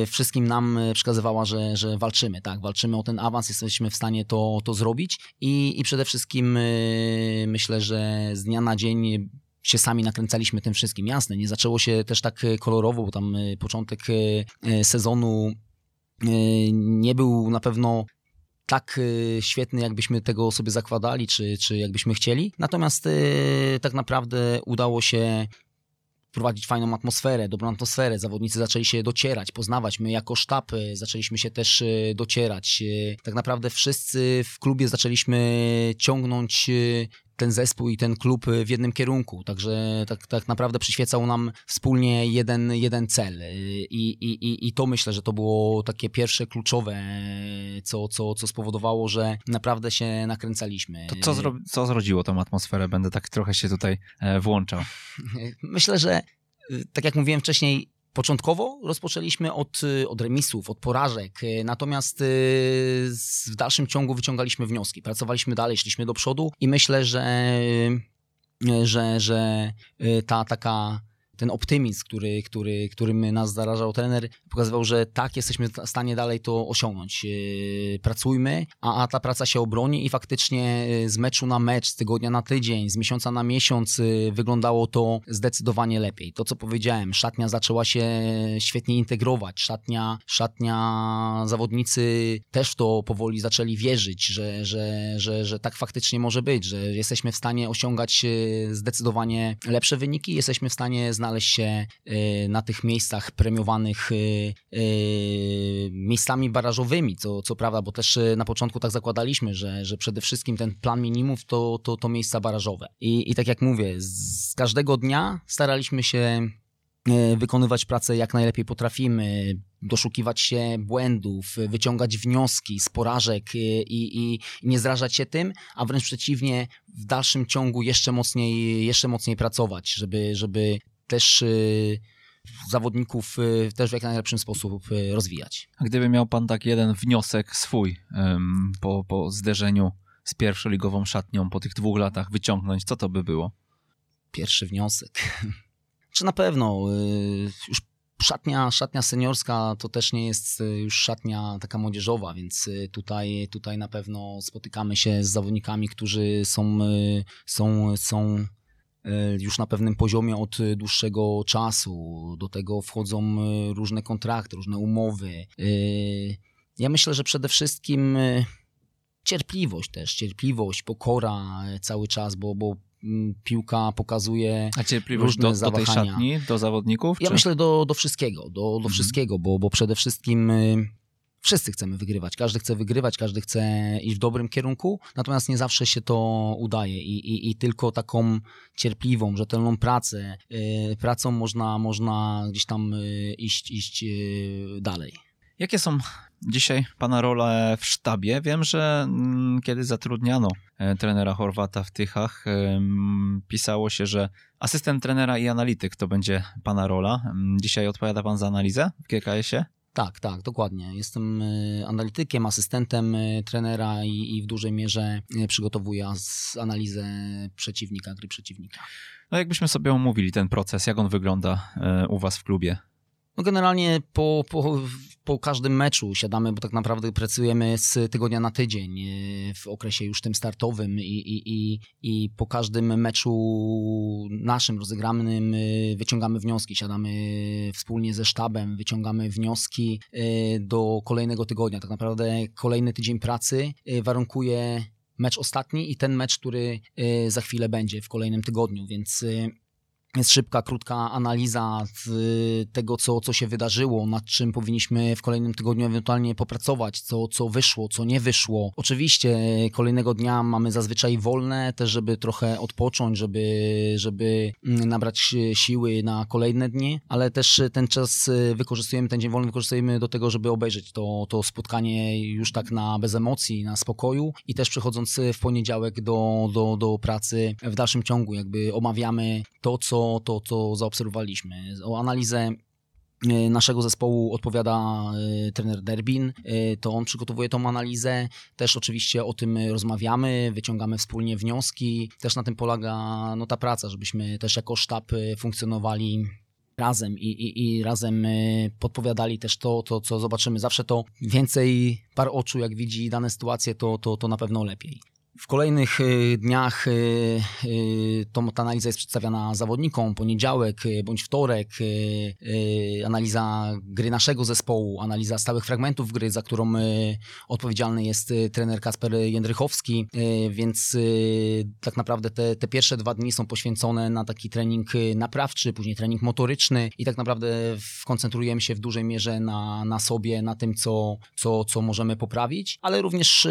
y, wszystkim nam przekazywała, że, że walczymy, tak, walczymy o ten awans, jesteśmy w stanie to, to zrobić i, i przede wszystkim y, myślę, że z dnia na dzień się sami nakręcaliśmy tym wszystkim. Jasne, nie zaczęło się też tak kolorowo, bo tam y, początek y, sezonu nie był na pewno tak e, świetny, jakbyśmy tego sobie zakładali, czy, czy jakbyśmy chcieli. Natomiast e, tak naprawdę udało się wprowadzić fajną atmosferę, dobrą atmosferę. Zawodnicy zaczęli się docierać, poznawać. My jako sztab zaczęliśmy się też docierać. Tak naprawdę wszyscy w klubie zaczęliśmy ciągnąć ten zespół i ten klub w jednym kierunku. Także tak, tak naprawdę przyświecał nam wspólnie jeden, jeden cel. I, i, I to myślę, że to było takie pierwsze kluczowe, co, co, co spowodowało, że naprawdę się nakręcaliśmy. To co, zro co zrodziło tą atmosferę? Będę tak trochę się tutaj e, włączał. Myślę, że tak jak mówiłem wcześniej, Początkowo rozpoczęliśmy od, y, od remisów, od porażek, y, natomiast y, w dalszym ciągu wyciągaliśmy wnioski. Pracowaliśmy dalej, szliśmy do przodu i myślę, że, że, że ta taka ten optymizm, który, który, którym nas zarażał trener, pokazywał, że tak, jesteśmy w stanie dalej to osiągnąć. E, pracujmy, a, a ta praca się obroni i faktycznie e, z meczu na mecz, z tygodnia na tydzień, z miesiąca na miesiąc wyglądało to zdecydowanie lepiej. To, co powiedziałem, szatnia zaczęła się świetnie integrować, szatnia, szatnia zawodnicy też to powoli zaczęli wierzyć, że, że, że, że tak faktycznie może być, że jesteśmy w stanie osiągać zdecydowanie lepsze wyniki, jesteśmy w stanie znaleźć się y, na tych miejscach premiowanych y, y, miejscami barażowymi, co, co prawda, bo też na początku tak zakładaliśmy, że, że przede wszystkim ten plan minimów to, to, to miejsca barażowe. I, I tak jak mówię, z każdego dnia staraliśmy się wykonywać pracę jak najlepiej potrafimy, doszukiwać się błędów, wyciągać wnioski z porażek i, i, i, nie zrażać się tym, a wręcz przeciwnie, w dalszym ciągu jeszcze mocniej, jeszcze mocniej pracować, żeby, żeby też y, zawodników y, też w jak najlepszym sposób y, rozwijać. A gdyby miał pan tak jeden wniosek swój po, po zderzeniu z pierwszoligową szatnią po tych dwóch latach wyciągnąć, co to by było? Pierwszy wniosek. Czy na pewno już szatnia, szatnia seniorska to też nie jest już szatnia taka młodzieżowa, więc tutaj, tutaj na pewno spotykamy się z zawodnikami, którzy są, są, są już na pewnym poziomie od dłuższego czasu. Do tego wchodzą różne kontrakty, różne umowy. Ja myślę, że przede wszystkim cierpliwość też, cierpliwość, pokora cały czas, bo, bo Mm, piłka pokazuje A cierpliwość różne do, do tej szatni, do zawodników? Ja czy? myślę do, do wszystkiego, do, do mhm. wszystkiego, bo, bo przede wszystkim wszyscy chcemy wygrywać. Każdy chce wygrywać, każdy chce iść w dobrym kierunku, natomiast nie zawsze się to udaje i, i, i tylko taką cierpliwą, rzetelną pracę, y, pracą można, można gdzieś tam y, iść, iść dalej. Jakie są dzisiaj Pana role w sztabie? Wiem, że mm, kiedy zatrudniano e, trenera Chorwata w Tychach, pisało się, że asystent trenera i analityk to będzie Pana rola. Dzisiaj odpowiada Pan za analizę w GKS-ie? Tak, tak, dokładnie. Jestem e, analitykiem, asystentem e, trenera i, i w dużej mierze przygotowuję analizę przeciwnika, gry przeciwnika. No jakbyśmy sobie omówili ten proces, jak on wygląda u Was w klubie? No generalnie po, po, po każdym meczu siadamy, bo tak naprawdę pracujemy z tygodnia na tydzień e, w okresie już tym startowym i, i, i, i po każdym meczu naszym rozegranym e, wyciągamy wnioski, siadamy wspólnie ze sztabem, wyciągamy wnioski e, do kolejnego tygodnia. Tak naprawdę kolejny tydzień pracy warunkuje mecz ostatni i ten mecz, który za chwilę będzie w kolejnym tygodniu, więc jest szybka, krótka analiza tego, co, co się wydarzyło, nad czym powinniśmy w kolejnym tygodniu ewentualnie popracować, co, co wyszło, co nie wyszło. Oczywiście kolejnego dnia mamy zazwyczaj wolne, też żeby trochę odpocząć, żeby, żeby mm, nabrać siły na kolejne dni, ale też ten czas wykorzystujemy, ten dzień wolny wykorzystujemy do tego, żeby obejrzeć to, to spotkanie już tak na bez emocji, na spokoju i też przychodząc w poniedziałek do, do, do pracy w dalszym ciągu, jakby omawiamy to, co to, co zaobserwowaliśmy. O analizę e, naszego zespołu odpowiada e, trener Derbin, e, to on przygotowuje tą analizę, też oczywiście o tym rozmawiamy, wyciągamy wspólnie wnioski, też na tym polega no, ta praca, żebyśmy też jako sztab funkcjonowali razem i, i, i razem podpowiadali też to, to, co zobaczymy. Zawsze to więcej par oczu, jak widzi dane sytuacje, to, to, to na pewno lepiej. W kolejnych y, dniach y, y, to, ta analiza jest przedstawiana zawodnikom, poniedziałek bądź wtorek, analiza gry naszego zespołu, analiza stałych fragmentów gry, za którą odpowiedzialny jest trener Kasper Jędrychowski, więc tak naprawdę te, te pierwsze dwa dni są poświęcone na taki trening naprawczy, później trening motoryczny i tak naprawdę koncentrujemy się w dużej mierze na, na sobie, na tym, co, co, co możemy poprawić, ale również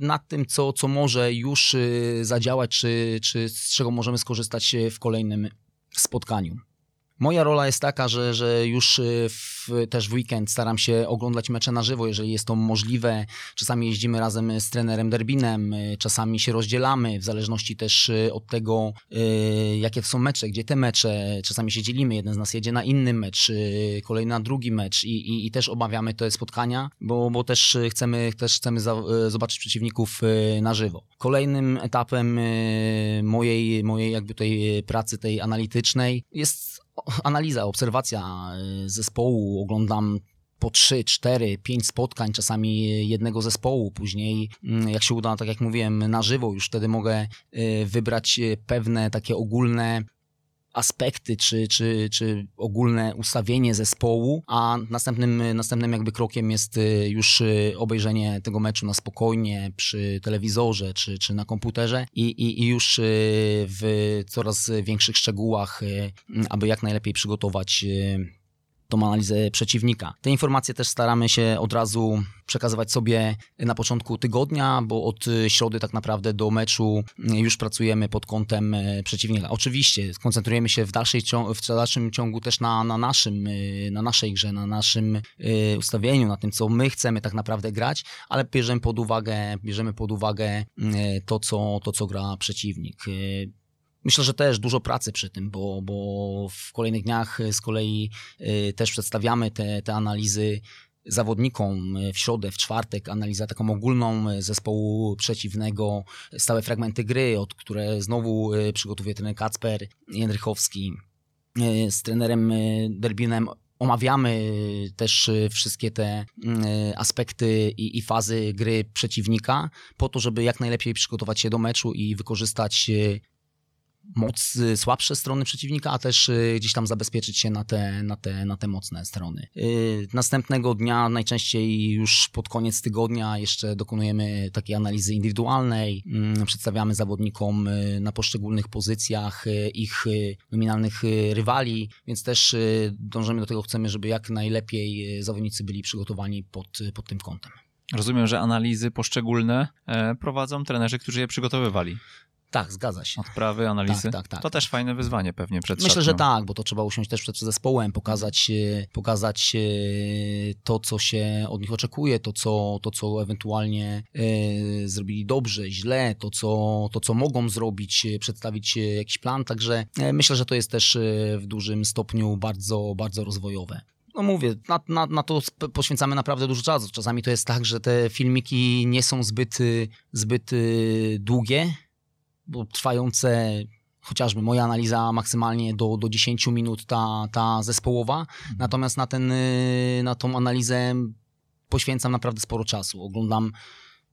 nad tym, co, co może już y, zadziałać, czy, czy z czego możemy skorzystać y, w kolejnym spotkaniu. Moja rola jest taka, że, że już y, w, też w weekend staram się oglądać mecze na żywo, jeżeli jest to możliwe. Czasami jeździmy razem z trenerem Derbinem, y, czasami się rozdzielamy, w zależności też y, od tego, jakie są mecze, gdzie te mecze. Czasami się dzielimy, jeden z nas jedzie na inny mecz, kolejny na drugi mecz i, i, i też obawiamy te spotkania, bo, bo też chcemy, też chcemy za, zobaczyć przeciwników na żywo. Kolejnym etapem mojej, mojej jakby tej pracy tej analitycznej jest analiza, obserwacja y, zespołu, oglądam po 3, 4, 5 spotkań, czasami jednego zespołu. Później, mm, jak się uda, tak jak mówiłem, na żywo, już wtedy mogę y, wybrać y, pewne takie ogólne aspekty, czy, czy, czy ogólne ustawienie zespołu, a następnym, następnym jakby krokiem jest y, już obejrzenie tego meczu na spokojnie przy telewizorze, czy, czy na komputerze i, i, i już w coraz większych szczegółach, aby jak najlepiej przygotować tą analizę przeciwnika. Te informacje też staramy się od razu przekazywać sobie na początku tygodnia, bo od środy tak naprawdę do meczu już pracujemy pod kątem e, przeciwnika. Oczywiście koncentrujemy się w, dalszej, w dalszym ciągu też na, na, naszym, na naszej grze, na naszym ustawieniu, na tym, co my chcemy tak naprawdę grać, ale bierzemy pod uwagę, bierzemy pod uwagę to, co, to, co gra przeciwnik. Myślę, że też dużo pracy przy tym, bo, bo w kolejnych dniach z kolei y, też przedstawiamy te, te analizy zawodnikom w środę, w czwartek, analiza taką ogólną zespołu przeciwnego, stałe fragmenty gry, od które znowu y, przygotowuje trener Kacper Jędrychowski. Y, z trenerem Derbinem omawiamy też wszystkie te aspekty i, i, fazy gry przeciwnika, po to, żeby jak najlepiej przygotować się do meczu i wykorzystać moc, y, słabsze strony przeciwnika, a też y, gdzieś tam zabezpieczyć się na te, na te, na te mocne strony. Y, następnego dnia, najczęściej już pod koniec tygodnia, jeszcze dokonujemy takiej analizy indywidualnej, mm, przedstawiamy zawodnikom na poszczególnych pozycjach ich nominalnych rywali, więc też dążymy do tego, chcemy, żeby jak najlepiej zawodnicy byli przygotowani pod, pod tym kątem. Rozumiem, że analizy poszczególne e, prowadzą trenerzy, którzy je przygotowywali. Tak, zgadza się. Odprawy, analizy. Tak, tak, tak. To też fajne wyzwanie pewnie przed Myślę, że tak, bo to trzeba usiąść też przed zespołem, pokazać, e, pokazać e, to, co się od nich oczekuje, to, co, to, co ewentualnie e, zrobili dobrze, źle, to co, to, co mogą zrobić, przedstawić jakiś plan. Także myślę, że to jest też w dużym stopniu bardzo, bardzo rozwojowe no mówię, na, na, na, to poświęcamy naprawdę dużo czasu. Czasami to jest tak, że te filmiki nie są zbyt, zbyt długie, trwające chociażby moja analiza maksymalnie do, do 10 minut ta, ta zespołowa, mhm. natomiast na, ten, y, na tą analizę poświęcam naprawdę sporo czasu. Oglądam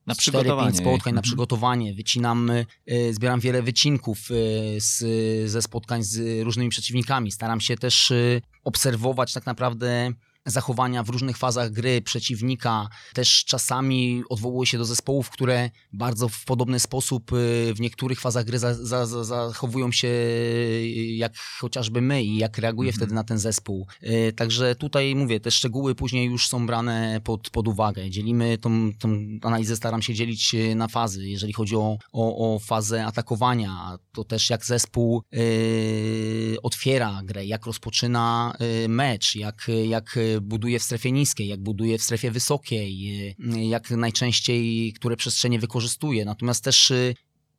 na 4-5 spotkań na mhm. przygotowanie, wycinam, y, zbieram wiele wycinków y, z, ze spotkań z różnymi przeciwnikami. Staram się też obserwować tak naprawdę zachowania w różnych fazach gry przeciwnika. Też czasami odwołuje się do zespołów, które bardzo w podobny sposób y, w niektórych fazach gry za, za, za, zachowują się y, jak chociażby my i jak reaguje mhm. wtedy na ten zespół. Y, także tutaj mówię, te szczegóły później już są brane pod, pod uwagę. Dzielimy tą, tą analizę, staram się dzielić na fazy. Jeżeli chodzi o, o, o fazę atakowania, to też jak zespół otwiera grę, jak rozpoczyna mecz, jak, jak buduje w strefie niskiej, jak buduje w strefie wysokiej, y, jak najczęściej które przestrzenie wykorzystuje. Natomiast też y,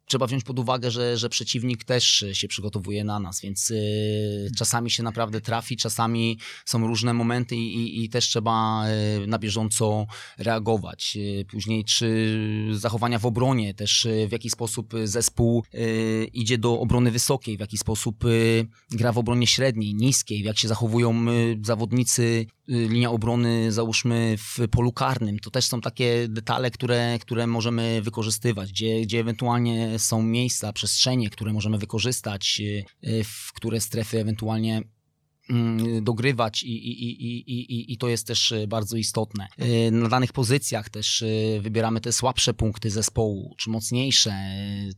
trzeba wziąć pod uwagę, że, że przeciwnik też się przygotowuje na nas, więc y, czasami się naprawdę trafi, czasami są różne momenty i, i, i, też trzeba y, na bieżąco reagować. Y, później czy zachowania w obronie, też y, w jaki sposób zespół y, idzie do obrony wysokiej, w jaki sposób y, gra w obronie średniej, niskiej, jak się zachowują zawodnicy linia obrony, załóżmy w polu karnym. To też są takie detale, które, które możemy wykorzystywać, gdzie, gdzie ewentualnie są miejsca, przestrzenie, które możemy wykorzystać, y, y, w które strefy ewentualnie mm, dogrywać i, i, i, i, i to jest też y, bardzo istotne. Na danych pozycjach też wybieramy te słabsze punkty zespołu, czy mocniejsze,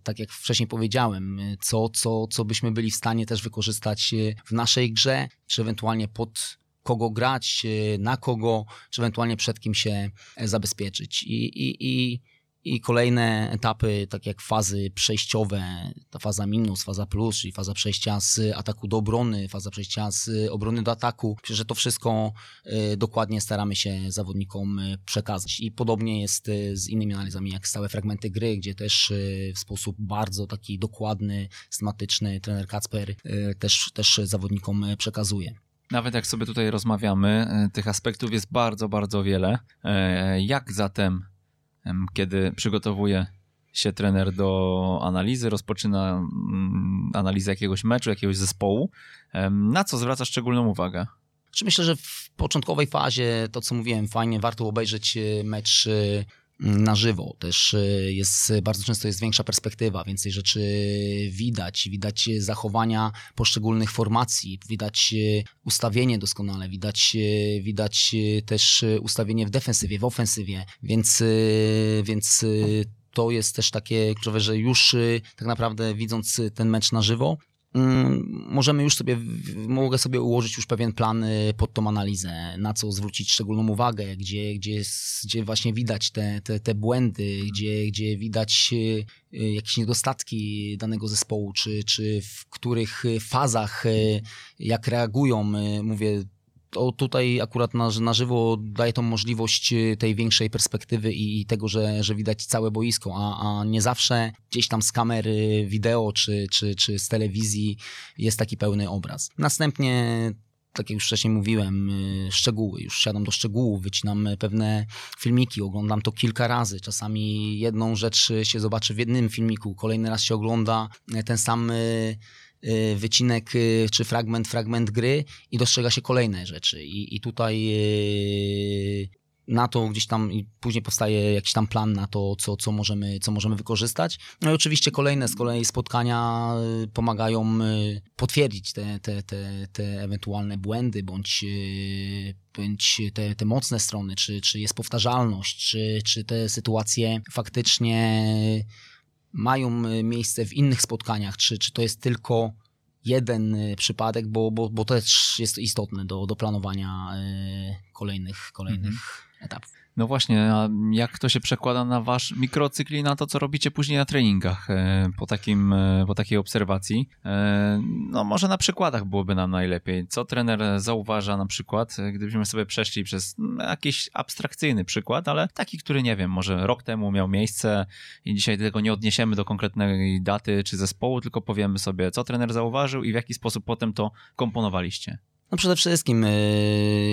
tak jak wcześniej powiedziałem, co, co, co byśmy byli w stanie też wykorzystać w naszej grze, czy ewentualnie pod kogo grać, na kogo, czy ewentualnie przed kim się zabezpieczyć. I, i, i i kolejne etapy, tak jak fazy przejściowe, ta faza minus, faza plus, czyli faza przejścia z ataku do obrony, faza przejścia z obrony do ataku. Myślę, że to wszystko y, dokładnie staramy się zawodnikom y, przekazać. I podobnie jest y, z innymi analizami, jak stałe fragmenty gry, gdzie też w sposób bardzo taki dokładny, systematyczny trener Kacper też, też zawodnikom przekazuje. Nawet jak sobie tutaj rozmawiamy, tych aspektów jest bardzo, bardzo wiele. Jak zatem kiedy przygotowuje się trener do analizy, rozpoczyna mm, analizę jakiegoś meczu, jakiegoś zespołu. Na co zwraca szczególną uwagę? Myślę, że w początkowej fazie, to co mówiłem, fajnie warto obejrzeć e, mecz e, na żywo. Też e, jest, bardzo często jest większa perspektywa, więcej rzeczy widać, widać zachowania poszczególnych formacji, widać ustawienie doskonale, widać, widać też ustawienie w defensywie, w ofensywie, więc, więc to jest też takie kluczowe, że już tak naprawdę widząc ten mecz na żywo, możemy już sobie, mogę sobie ułożyć już pewien plan y, pod tą analizę, na co zwrócić szczególną uwagę, gdzie, gdzie, gdzie właśnie widać te, te, te błędy, gdzie, gdzie widać y, y, jakieś niedostatki danego zespołu, czy, czy w których fazach, jak reagują, mówię, to tutaj akurat na, na żywo daje tą możliwość y, tej większej perspektywy i, tego, że, że widać całe boisko, a, a nie zawsze gdzieś tam z kamery wideo czy, czy, czy z telewizji jest taki pełny obraz. Następnie tak jak już wcześniej mówiłem, y, szczegóły, już siadam do szczegółów, wycinam pewne filmiki, oglądam to kilka razy. Czasami jedną rzecz się zobaczy w jednym filmiku, kolejny raz się ogląda ten sam y, Y, wycinek y, czy fragment, fragment gry i dostrzega się kolejne rzeczy. I, i tutaj y, na to gdzieś tam i później powstaje jakiś tam plan na to, co, co, możemy, co możemy wykorzystać. No i oczywiście kolejne z kolei spotkania pomagają potwierdzić te, te, te, te ewentualne błędy bądź, bądź te, te mocne strony, czy, czy jest powtarzalność, czy, czy te sytuacje faktycznie mają e, miejsce w innych spotkaniach, czy, czy to jest tylko jeden e, przypadek, bo, bo, bo to też jest istotne do, do planowania e, kolejnych, kolejnych mhm. etapów. No właśnie, a jak to się przekłada na wasz mikrocykl i na to, co robicie później na treningach e, po, takim, e, po takiej obserwacji? E, no może na przykładach byłoby nam najlepiej. Co trener zauważa na przykład, gdybyśmy sobie przeszli przez jakiś abstrakcyjny przykład, ale taki, który nie wiem, może rok temu miał miejsce i dzisiaj tego nie odniesiemy do konkretnej daty czy zespołu, tylko powiemy sobie, co trener zauważył i w jaki sposób potem to komponowaliście. No przede wszystkim, e,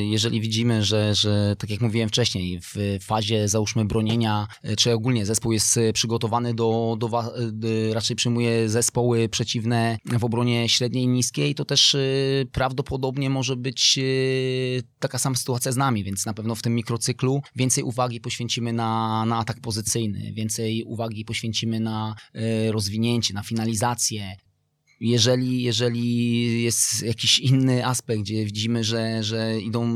jeżeli widzimy, że, że tak jak mówiłem wcześniej, w fazie załóżmy bronienia, e, czy ogólnie zespół jest e, przygotowany do, do raczej przyjmuje zespoły przeciwne w obronie średniej i niskiej, to też prawdopodobnie może być taka sama sytuacja z nami, więc na pewno w tym mikrocyklu więcej uwagi poświęcimy na, na atak pozycyjny, więcej uwagi poświęcimy na rozwinięcie, na finalizację, jeżeli, jeżeli jest jakiś inny aspekt, gdzie widzimy, że, że idą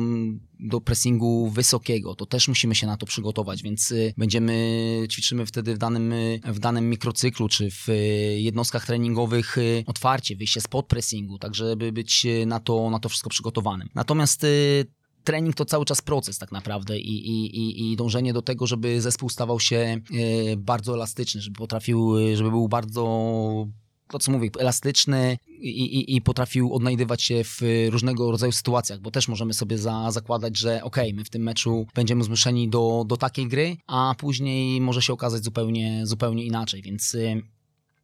do pressingu wysokiego, to też musimy się na to przygotować, więc y, będziemy, ćwiczymy wtedy w danym, w danym mikrocyklu, czy w y, jednostkach treningowych y, otwarcie, wyjście spod pressingu, tak żeby być na to, na to wszystko przygotowanym. Natomiast trening to cały czas proces tak naprawdę i, i, i dążenie do tego, żeby zespół stawał się bardzo elastyczny, żeby potrafił, żeby był bardzo to co mówię, elastyczny i, i, i, potrafił odnajdywać się w różnego rodzaju sytuacjach, bo też możemy sobie za, zakładać, że ok, my w tym meczu będziemy zmuszeni do, do takiej gry, a później może się okazać zupełnie, zupełnie inaczej, więc y,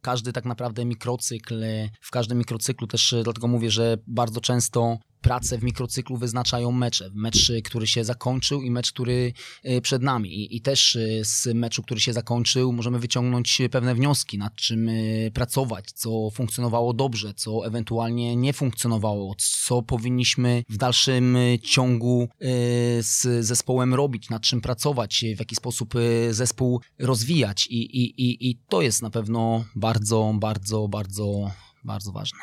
każdy tak naprawdę mikrocykl, w każdym mikrocyklu też y, dlatego mówię, że bardzo często pracę w mikrocyklu wyznaczają mecze. Mecz, który się zakończył i mecz, który e, przed nami. I, I, też e, z meczu, który się zakończył, możemy wyciągnąć pewne wnioski, nad czym pracować, co funkcjonowało dobrze, co ewentualnie nie funkcjonowało, co powinniśmy w dalszym ciągu z zespołem robić, nad czym pracować, w jaki sposób zespół rozwijać. I, i, i, i to jest na pewno bardzo, bardzo, bardzo, bardzo ważne.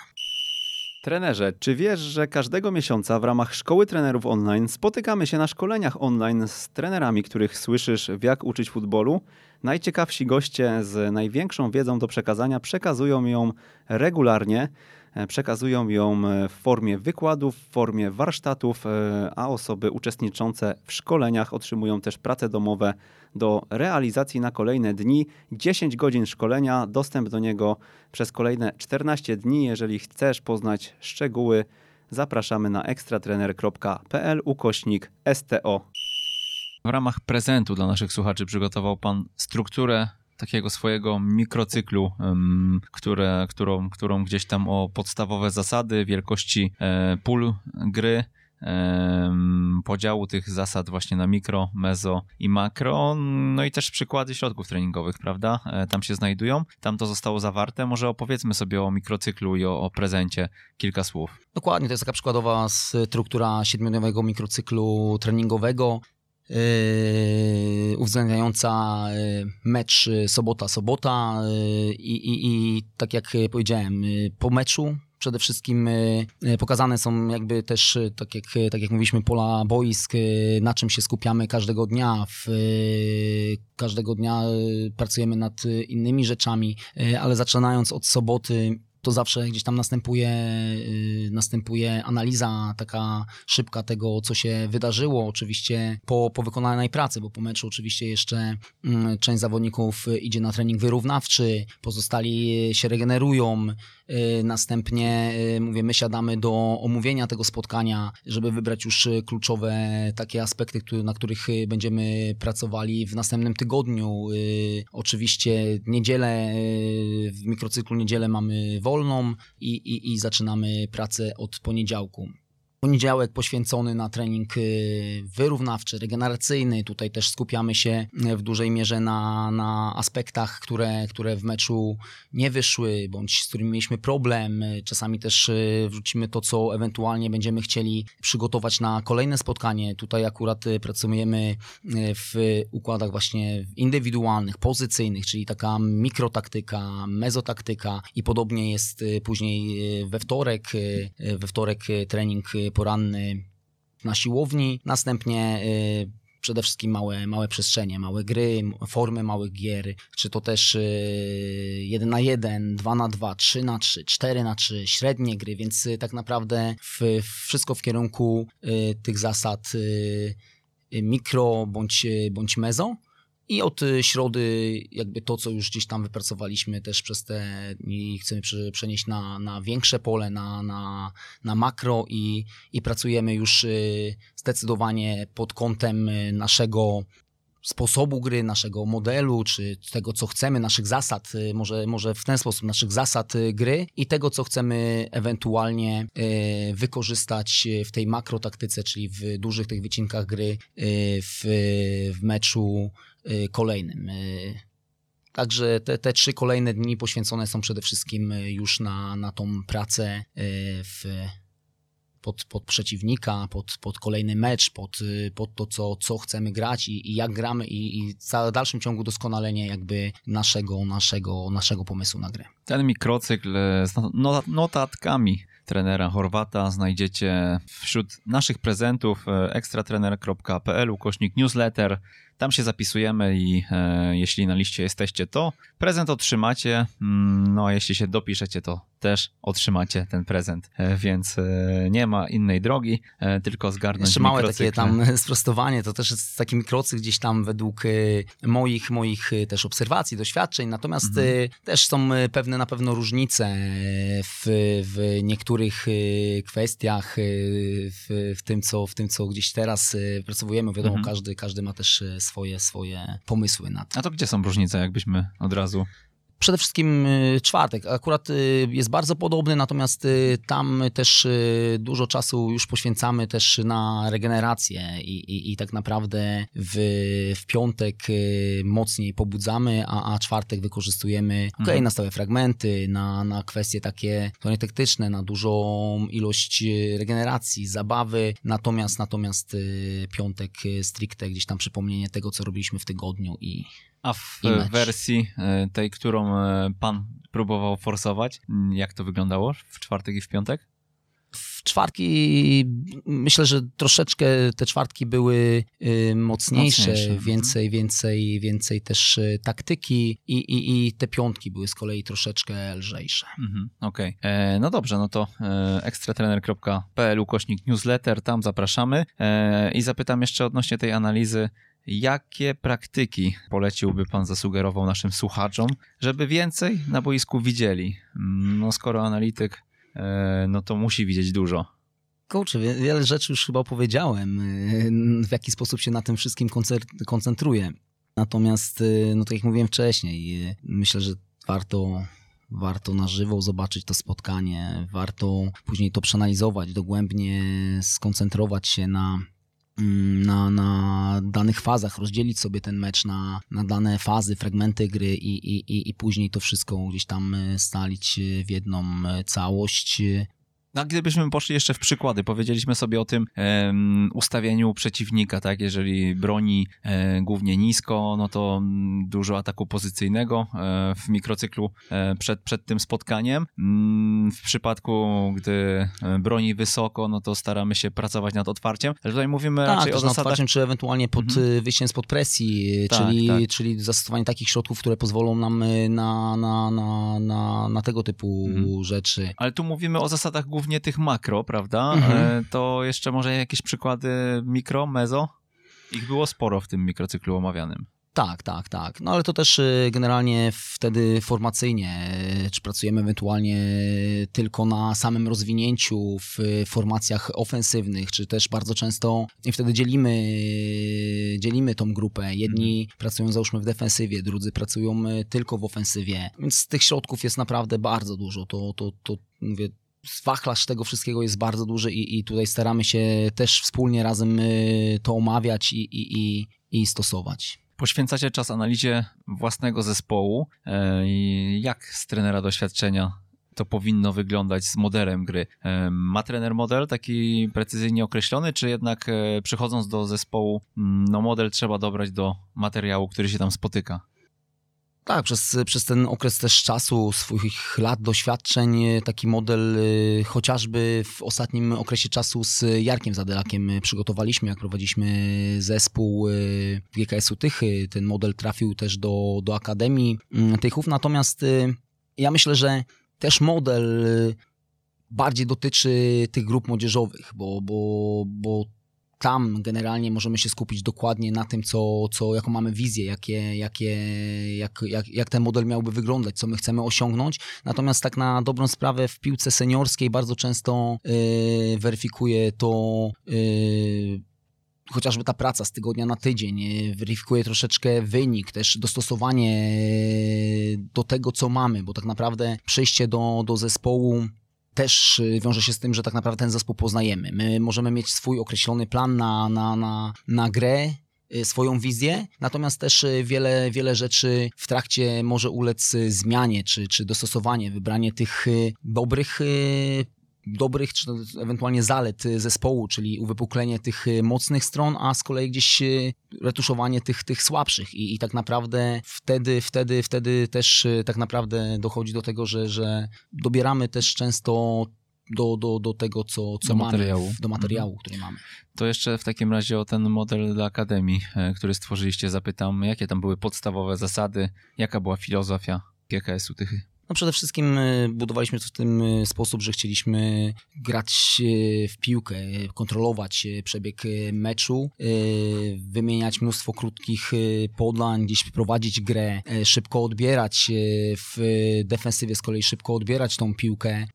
Trenerze, czy wiesz, że każdego miesiąca w ramach Szkoły Trenerów Online spotykamy się na szkoleniach online z trenerami, których słyszysz w jak uczyć futbolu? Najciekawsi goście z największą wiedzą do przekazania przekazują ją regularnie. E, przekazują ją e, w formie wykładów, w formie warsztatów, e, a osoby uczestniczące w szkoleniach otrzymują też prace domowe do realizacji na kolejne dni. 10 godzin szkolenia, dostęp do niego przez kolejne 14 dni. Jeżeli chcesz poznać szczegóły, zapraszamy na ekstratrener.pl ukośnik STO. W ramach prezentu dla naszych słuchaczy przygotował Pan strukturę takiego swojego mikrocyklu, które, którą, którą gdzieś tam o podstawowe zasady, wielkości e, pól gry podziału tych zasad właśnie na mikro, mezo i makro, no i też przykłady środków treningowych, prawda? E, tam się znajdują, tam to zostało zawarte. Może opowiedzmy sobie o mikrocyklu i o, o prezencie kilka słów. Dokładnie, to jest taka przykładowa struktura siedmiodniowego mikrocyklu treningowego. Yy, uwzględniająca yy, mecz sobota-sobota yy, i, i, i tak jak powiedziałem, po meczu przede wszystkim pokazane są jakby też, tak jak, tak jak mówiliśmy, pola boisk, na czym się skupiamy każdego dnia. W, każdego dnia pracujemy nad innymi rzeczami, ale zaczynając od soboty to zawsze gdzieś tam następuje, y, następuje analiza taka szybka tego, co się wydarzyło. Oczywiście po, po wykonanej pracy, bo po meczu oczywiście jeszcze mm, część zawodników idzie na trening wyrównawczy, pozostali się regenerują. Y, następnie, y, mówię, my siadamy do omówienia tego spotkania, żeby wybrać już kluczowe takie aspekty, na których będziemy pracowali w następnym tygodniu. Oczywiście niedzielę, w mikrocyklu niedzielę mamy wolną i, i, i zaczynamy pracę od poniedziałku. Poniedziałek poświęcony na trening y, wyrównawczy, regeneracyjny. Tutaj też skupiamy się y, w dużej mierze na, na aspektach, które, które w meczu nie wyszły, bądź z którymi mieliśmy problem. Y, czasami też wrzucimy to, co ewentualnie będziemy chcieli przygotować na kolejne spotkanie. Tutaj akurat pracujemy w układach właśnie indywidualnych, pozycyjnych, czyli taka mikrotaktyka, mezotaktyka i podobnie jest później we wtorek. We wtorek trening poranny na siłowni, następnie y, przede wszystkim małe, małe przestrzenie, małe gry, formy małych gier, czy to też 1 y, na 1, 2 na 2, 3 na 3, 4 na 3, średnie gry, więc y, tak naprawdę w, wszystko w kierunku tych zasad mikro bądź, bądź mezo. I od y, środy jakby to, co już gdzieś tam wypracowaliśmy też przez te dni chcemy przenieść na, na większe pole, na, na, na makro i, i pracujemy już y, zdecydowanie pod kątem y, naszego sposobu gry, naszego modelu, czy tego, co chcemy, naszych zasad, może, może w ten sposób, naszych zasad gry i tego, co chcemy ewentualnie wykorzystać w tej makrotaktyce, czyli w dużych tych wycinkach gry, w, w meczu kolejnym. Y, także te, te trzy kolejne dni poświęcone są przede wszystkim y, już na, na tą pracę w, pod, pod przeciwnika, pod, pod kolejny mecz, pod, pod to, co, co chcemy grać i, i jak gramy i, i w dalszym ciągu doskonalenie jakby naszego, naszego, naszego pomysłu na grę. Ten mikrocykl z notatkami trenera Chorwata znajdziecie wśród naszych prezentów ekstratrener.pl ukośnik newsletter tam się zapisujemy i e, jeśli na liście jesteście, to prezent otrzymacie. Mm, no a jeśli się dopiszecie, to też otrzymacie ten prezent, e, więc e, nie ma innej drogi, e, tylko zgarnąć Jeszcze małe takie tam sprostowanie, to też jest taki mikrocykl gdzieś tam według moich, moich też obserwacji, doświadczeń, natomiast mhm. też są pewne na pewno różnice w, w niektórych kwestiach, w, w, tym, co, w tym, co gdzieś teraz pracowujemy. Wiadomo, mhm. każdy, każdy ma też swoje, swoje pomysły na to. A to gdzie są różnice, jakbyśmy od razu Przede wszystkim y, czwartek. Akurat y, jest bardzo podobny, natomiast y, tam też dużo czasu już poświęcamy też na regenerację i, i, i tak naprawdę w, w piątek mocniej pobudzamy, a, a czwartek wykorzystujemy okay, mhm. na stałe fragmenty, na, na kwestie takie taktyczne, na dużą ilość regeneracji, zabawy, natomiast natomiast piątek stricte gdzieś tam przypomnienie tego, co robiliśmy w tygodniu i a w wersji e, tej, którą e, pan próbował forsować, jak to wyglądało w czwartek i w piątek? W czwartki myślę, że troszeczkę te czwartki były y, mocniejsze, mocniejsze. Mhm. więcej, więcej, więcej też taktyki i, i, i te piątki były z kolei troszeczkę lżejsze. Mhm, Okej, okay. E, no dobrze, no to e, ekstratrener.pl ukośnik newsletter, tam zapraszamy e, i zapytam jeszcze odnośnie tej analizy Jakie praktyki poleciłby Pan, zasugerował naszym słuchaczom, żeby więcej na boisku widzieli? No skoro analityk, e, no to musi widzieć dużo. Kurczę, wiele rzeczy już chyba opowiedziałem, e, w jaki sposób się na tym wszystkim koncentruję. Natomiast, e, no tak jak mówiłem wcześniej, myślę, że warto warto na żywo zobaczyć to spotkanie, warto później to przeanalizować, dogłębnie skoncentrować się na na, na danych fazach, rozdzielić sobie ten mecz na, na dane fazy, fragmenty gry i, i, i, później to wszystko gdzieś tam e, stalić w jedną e, całość. No, gdybyśmy poszli jeszcze w przykłady, powiedzieliśmy sobie o tym um, ustawieniu przeciwnika, tak? Jeżeli broni e, głównie nisko, no to m, dużo ataku pozycyjnego e, w mikrocyklu e, przed, przed tym spotkaniem. Mm, w przypadku, gdy e, broni wysoko, no to staramy się pracować nad otwarciem. Ale tutaj mówimy Tak, raczej o zasadach... otwarciem, czy ewentualnie pod Mhm. mhm. wyjściem spod presji, Tak, czyli, tak. czyli zastosowanie takich środków, które pozwolą nam na, na, na, na, na tego typu Mhm. rzeczy. Ale tu mówimy o zasadach głównie tych makro, prawda? Mhm. E, to jeszcze może jakieś przykłady mikro, mezo? Ich było sporo w tym mikrocyklu omawianym. Tak, tak, tak. No ale to też y, generalnie wtedy formacyjnie, y, czy pracujemy ewentualnie tylko na samym rozwinięciu w formacjach ofensywnych, czy też bardzo często i wtedy dzielimy, dzielimy tą grupę. Jedni pracują załóżmy w defensywie, drudzy pracują tylko w ofensywie. Więc tych środków jest naprawdę bardzo dużo. To, to, to mówię, wachlarz tego wszystkiego jest bardzo duży i, i tutaj staramy się też wspólnie razem y, to omawiać i, i, i, i stosować. Poświęcacie czas analizie własnego zespołu. E, jak z trenera doświadczenia to powinno wyglądać z modelem gry? E, Ma trener model taki precyzyjnie określony, czy jednak e, przychodząc do zespołu, mm, no model trzeba dobrać do materiału, który się tam spotyka? Tak, przez, przez ten okres też czasu, swoich lat doświadczeń, e, taki model e, chociażby w ostatnim okresie czasu z Jarkiem Zadelakiem e, przygotowaliśmy, jak prowadziliśmy zespół GKS-u Tychy. Ten model trafił też do, do Akademii mm, Tychów, natomiast ja myślę, że też model bardziej dotyczy tych grup młodzieżowych, bo, bo, bo tam generalnie możemy się skupić dokładnie na tym, co, co jaką mamy wizję, jakie, jakie, jak, jak, jak ten model miałby wyglądać, co my chcemy osiągnąć. Natomiast tak na dobrą sprawę w piłce seniorskiej bardzo często yy, weryfikuje to yy, chociażby ta praca z tygodnia na tydzień, yy, weryfikuje troszeczkę wynik, też dostosowanie yy, do tego, co mamy, bo tak naprawdę przejście do, do zespołu też y, wiąże się z tym, że tak naprawdę ten zespół poznajemy. My możemy mieć swój określony plan na, na, na, na grę, y, swoją wizję, natomiast też y, wiele, wiele rzeczy w trakcie może ulec zmianie czy, czy dostosowanie, wybranie tych dobrych dobrych, czy ewentualnie zalet zespołu, czyli uwypuklenie tych y, mocnych stron, a z kolei gdzieś y, retuszowanie tych, tych słabszych i, i tak naprawdę wtedy, wtedy, wtedy też y, tak naprawdę dochodzi do tego, że, że dobieramy też często do, do, do tego, co, co Do mamy, materiału. do materiału, który mamy. To jeszcze w takim razie o ten model dla Akademii, e, który stworzyliście, zapytam, jakie tam były podstawowe zasady, jaka była filozofia GKS-u Tychy? No przede wszystkim y, budowaliśmy to w ten y, sposób, że chcieliśmy grać y, w piłkę, kontrolować przebieg meczu, wymieniać mnóstwo krótkich podań, gdzieś prowadzić grę, szybko odbierać w defensywie, z kolei szybko odbierać tą piłkę.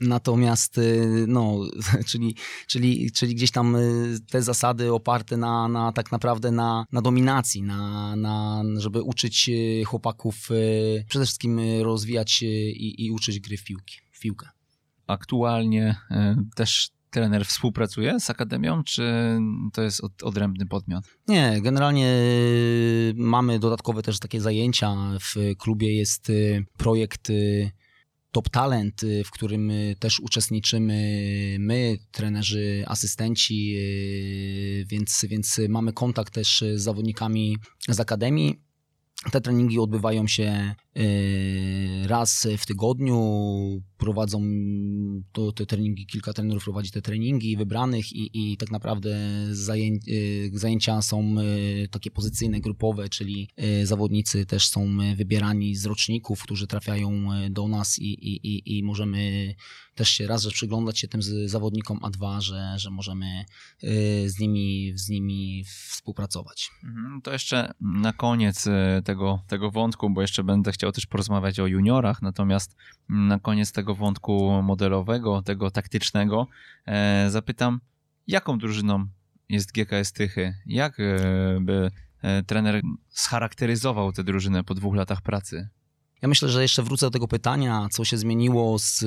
Natomiast, y, no, czyli, czyli, czyli gdzieś tam y, te zasady oparte na, na tak naprawdę na, na dominacji, na, na, żeby uczyć y, chłopaków przede wszystkim rozwijać i, i uczyć gry w, piłki, w piłkę. Aktualnie też trener współpracuje z Akademią, czy to jest od, odrębny podmiot? Nie, generalnie mamy dodatkowe też takie zajęcia. W klubie jest projekt Top Talent, y, w którym y, też uczestniczymy my, trenerzy, asystenci, y, więc, więc mamy kontakt też z zawodnikami z Akademii. Te treningi odbywają się raz w tygodniu. Prowadzą to, te treningi, kilka trenerów prowadzi te treningi wybranych i, i tak naprawdę zaję, y, zajęcia są y, takie pozycyjne, grupowe, czyli y, zawodnicy też są wybierani z roczników, którzy trafiają do nas i, i, i, możemy też się raz, że przyglądać się tym zawodnikom, a dwa, że, że możemy z nimi, z nimi współpracować. Mhm, To jeszcze na koniec e, tego, tego wątku, bo jeszcze będę chciał też porozmawiać o juniorach, natomiast na koniec tego wątku modelowego, tego taktycznego, e, zapytam, jaką drużyną jest GKS Tychy? Jak e, by e, trener scharakteryzował tę drużynę po dwóch latach pracy? Ja myślę, że jeszcze wrócę do tego pytania, co się zmieniło z,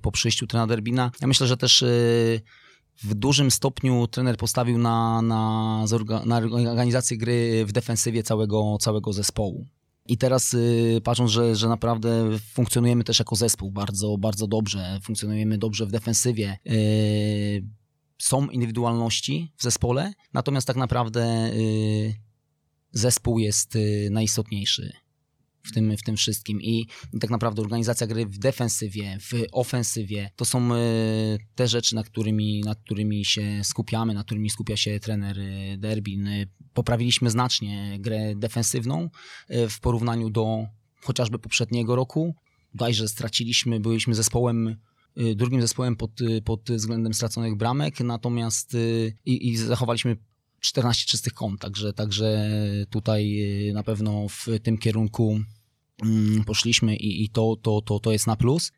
po przyjściu trenera Derbina. Ja myślę, że też w dużym stopniu trener postawił na, na, na organizację gry w defensywie całego, całego zespołu. I teraz y, patrząc, że, że naprawdę funkcjonujemy też jako zespół bardzo, bardzo dobrze, funkcjonujemy dobrze w defensywie. Y, są indywidualności w zespole, natomiast tak naprawdę y, zespół jest najistotniejszy w tym, w tym wszystkim. I tak naprawdę organizacja gry w defensywie, w ofensywie, to są te rzeczy, nad którymi, nad którymi się skupiamy, nad którymi skupia się trener Derbin. E, poprawiliśmy znacznie grę defensywną w porównaniu do chociażby poprzedniego roku. Dajże straciliśmy, byliśmy zespołem drugim zespołem pod, pod względem straconych bramek, natomiast i, i zachowaliśmy 14 czystych kąt, także, także tutaj na pewno w tym kierunku mm, poszliśmy i, i to, to, to, to jest na plus.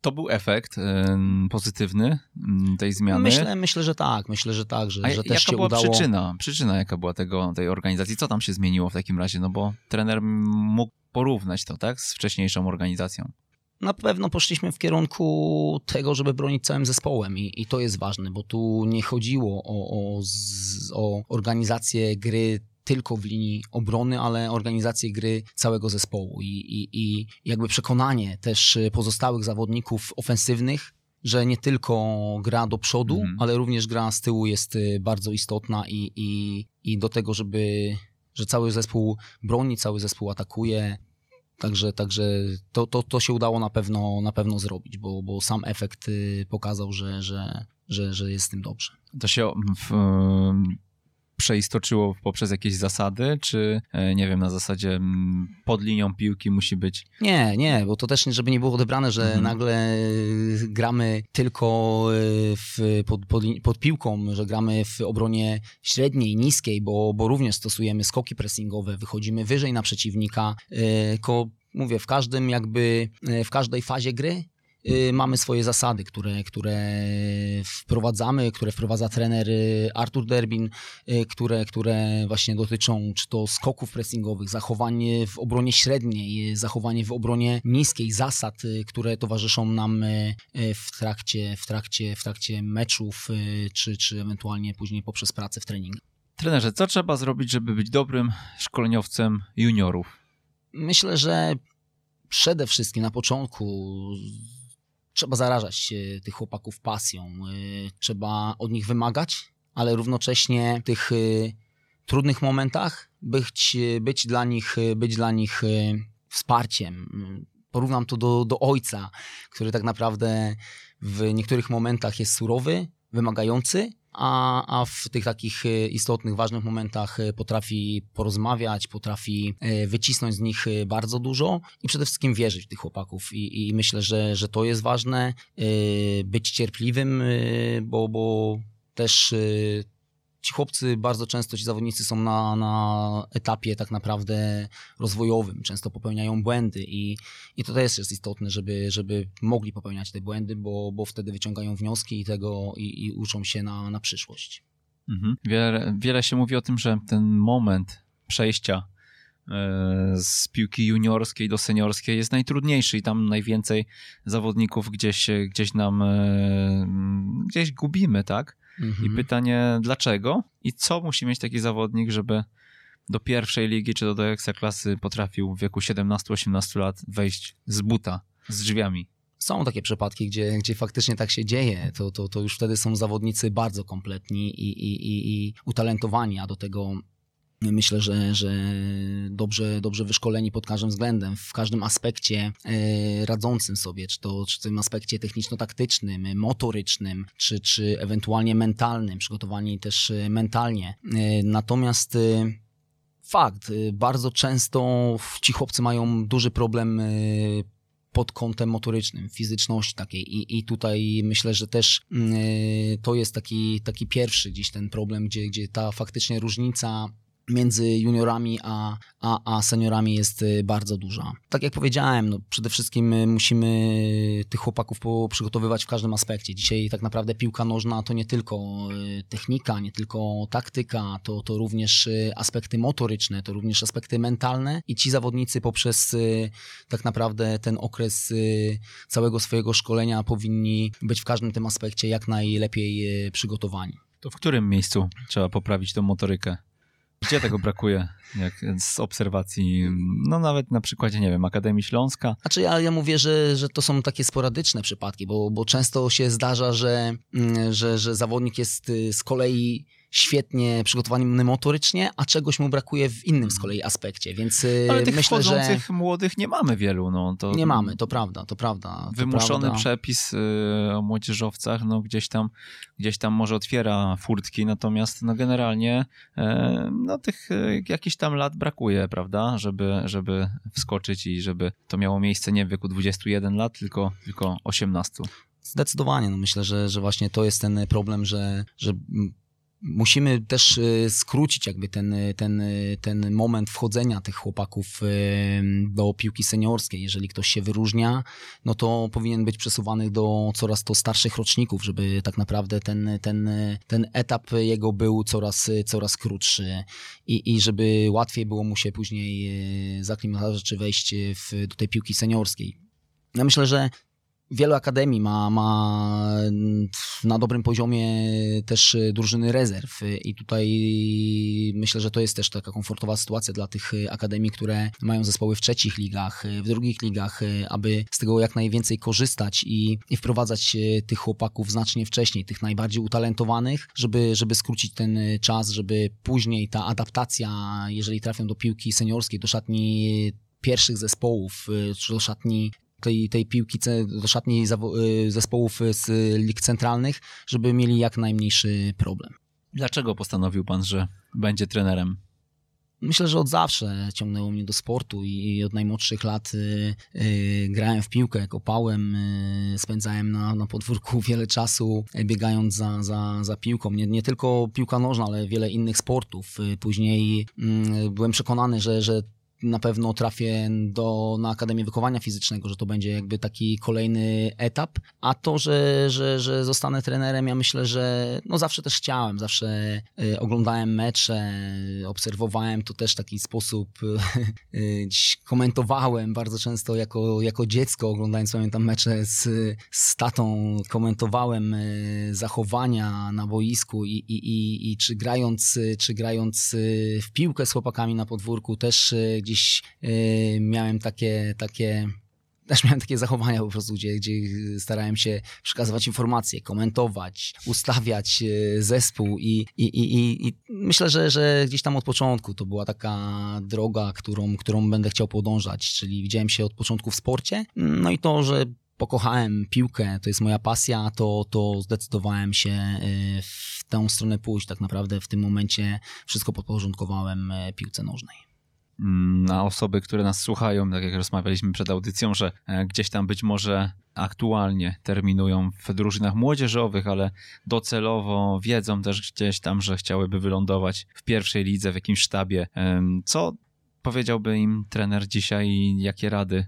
To był efekt pozytywny tej zmiany. Myślę, myślę, że tak, myślę, że tak, że, A że też jaka się była udało. przyczyna? Przyczyna jaka była tego, tej organizacji? Co tam się zmieniło w takim razie? No bo trener mógł porównać to, tak, z wcześniejszą organizacją. Na pewno poszliśmy w kierunku tego, żeby bronić całym zespołem i, i to jest ważne, bo tu nie chodziło o, o, o organizację gry tylko w linii obrony, ale organizację gry całego zespołu i, i, i jakby przekonanie też pozostałych zawodników ofensywnych, że nie tylko gra do przodu, mm. ale również gra z tyłu jest y, bardzo istotna i, i, i do tego, żeby, że cały zespół broni, cały zespół atakuje. Także, także to, to, to się udało na pewno, na pewno zrobić, bo, bo sam efekt y, pokazał, że, że, że, że jest z tym dobrze. To się w, przeistoczyło poprzez jakieś zasady, czy e, nie wiem, na zasadzie mm, pod linią piłki musi być? Nie, nie, bo to też, żeby nie było odebrane, że mhm. nagle gramy tylko e, w, pod, pod, pod, piłką, że gramy w obronie średniej, niskiej, bo, bo również stosujemy skoki pressingowe, wychodzimy wyżej na przeciwnika, tylko mówię, w każdym jakby, e, w każdej fazie gry mamy swoje zasady, które, które wprowadzamy, które wprowadza trener y, Artur Derbin, y, które, które właśnie dotyczą czy to skoków pressingowych, zachowanie w obronie średniej, zachowanie w obronie niskiej, zasad, które towarzyszą nam w trakcie, w trakcie, w trakcie meczów, czy, czy ewentualnie później poprzez pracę w treningu. Trenerze, co trzeba zrobić, żeby być dobrym szkoleniowcem juniorów? Myślę, że przede wszystkim na początku trzeba zarażać tych chłopaków pasją, y, trzeba od nich wymagać, ale równocześnie w tych y, trudnych momentach być, być, dla, nich, być dla nich wsparciem. Porównam to do, do ojca, który tak naprawdę w niektórych momentach jest surowy, wymagający, a, a w tych takich e, istotnych, ważnych momentach e, potrafi porozmawiać, potrafi e, wycisnąć z nich bardzo dużo i przede wszystkim wierzyć w tych chłopaków. I, i myślę, że, że to jest ważne, być cierpliwym, bo, bo też ci chłopcy bardzo często, ci zawodnicy są na, na etapie tak naprawdę rozwojowym, często popełniają błędy i, i to też jest istotne, żeby, żeby mogli popełniać te błędy, bo, bo wtedy wyciągają wnioski i tego i, i uczą się na, na przyszłość. Mhm. Wiele, wiele się mówi o tym, że ten moment przejścia e, z piłki juniorskiej do seniorskiej jest najtrudniejszy i tam najwięcej zawodników gdzieś, gdzieś nam e, gdzieś gubimy, tak? Mhm. I pytanie, dlaczego i co musi mieć taki zawodnik, żeby do pierwszej ligi czy do ekstraklasy potrafił w wieku 17-18 lat wejść z buta, z drzwiami? Są takie przypadki, gdzie, gdzie faktycznie tak się dzieje. To, to, to już wtedy są zawodnicy bardzo kompletni i, i, i, i utalentowani, a do tego Myślę, że, że dobrze, dobrze wyszkoleni pod każdym względem, w każdym aspekcie e, radzącym sobie, czy to czy w tym aspekcie techniczno-taktycznym, motorycznym, czy, czy ewentualnie mentalnym, przygotowani też e, mentalnie. E, natomiast fakt, bardzo często ci chłopcy mają duży problem pod kątem motorycznym, fizyczności takiej i, i tutaj myślę, że też to jest taki, taki pierwszy dziś ten problem, gdzie, gdzie ta faktycznie różnica między juniorami a, a, a seniorami jest y, bardzo duża. Tak jak powiedziałem, no przede wszystkim y, musimy tych chłopaków przygotowywać w każdym aspekcie. Dzisiaj tak naprawdę piłka nożna to nie tylko y, technika, nie tylko taktyka, to, to również aspekty motoryczne, to również aspekty mentalne i ci zawodnicy poprzez tak naprawdę ten okres całego swojego szkolenia powinni być w każdym tym aspekcie jak najlepiej przygotowani. To w którym miejscu trzeba poprawić tą motorykę? Gdzie tego brakuje? Jak z obserwacji, no nawet na przykładzie, nie wiem, Akademii Śląska. Znaczy ja, ja mówię, że, że to są takie sporadyczne przypadki, bo, bo często się zdarza, że, mm, że, że zawodnik jest y, z kolei świetnie przygotowany motorycznie, a czegoś mu brakuje w innym z kolei aspekcie, więc y, Ale tych myślę, że wchodzących młodych nie mamy wielu. No, to nie mamy, to prawda, to prawda. To Wymuszony prawda. przepis y, o młodzieżowcach, no gdzieś tam, gdzieś tam może otwiera furtki, natomiast no generalnie e, no tych e, jakichś tam lat brakuje, prawda, żeby, żeby wskoczyć i żeby to miało miejsce nie w wieku 21 lat, tylko, tylko 18. Zdecydowanie. No myślę, że, że właśnie to jest ten problem, że, że musimy też y, skrócić jakby ten, y, ten, y, ten moment wchodzenia tych chłopaków do piłki seniorskiej. Jeżeli ktoś się wyróżnia, no to powinien być przesuwany do coraz to starszych roczników, żeby tak naprawdę ten, ten, ten etap jego był coraz, coraz krótszy i, i żeby łatwiej było mu się później zaklimatować czy wejść w, do tej piłki seniorskiej. Ja myślę, że wiele akademii ma, ma na dobrym poziomie też drużyny rezerw i tutaj myślę, że to jest też taka komfortowa sytuacja dla tych akademii, które mają zespoły w trzecich ligach, w drugich ligach, aby z tego jak najwięcej korzystać i, i wprowadzać tych chłopaków znacznie wcześniej, tych najbardziej utalentowanych, żeby, żeby skrócić ten czas, żeby później ta adaptacja, jeżeli trafią do piłki seniorskiej, do szatni pierwszych zespołów, czy do szatni tej, tej piłki do szatni y, zespołów z lig centralnych, żeby mieli jak najmniejszy problem. Dlaczego postanowił pan, że będzie trenerem? Myślę, że od zawsze ciągnęło mnie do sportu i od najmłodszych lat y, y, grałem w piłkę, kopałem, y, spędzałem na, na podwórku wiele czasu y, biegając za, za, za piłką. Nie, nie tylko piłka nożna, ale wiele innych sportów. Y, Później y, byłem przekonany, że, że na pewno trafię do, na Akademię Wychowania Fizycznego, że to będzie jakby taki kolejny etap, a to, że, że, że zostanę trenerem, ja myślę, że no zawsze też chciałem, zawsze y, oglądałem mecze, obserwowałem to też w taki sposób, y, y, gdzieś komentowałem bardzo często jako, jako dziecko, oglądając pamiętam mecze z, z tatą, komentowałem zachowania na boisku i, i, i, i czy grając, czy grając w piłkę z chłopakami na podwórku też y, gdzieś y, miałem takie, takie też miałem takie zachowania po prostu, gdzie, gdzie starałem się przekazywać informacje, komentować, ustawiać e, zespół i, i, i, i, myślę, że, że gdzieś tam od początku to była taka droga, którą, którą będę chciał podążać, czyli widziałem się od początku w sporcie, no i to, że pokochałem piłkę, to jest moja pasja, to, to zdecydowałem się e, w tę stronę pójść. Tak naprawdę w tym momencie wszystko podporządkowałem piłce nożnej. Mm, Na osoby, które nas słuchają, tak jak rozmawialiśmy przed audycją, że e, gdzieś tam być może aktualnie terminują w drużynach młodzieżowych, ale docelowo wiedzą też gdzieś tam, że chciałyby wylądować w pierwszej lidze, w jakimś sztabie. Co powiedziałby im trener dzisiaj i jakie rady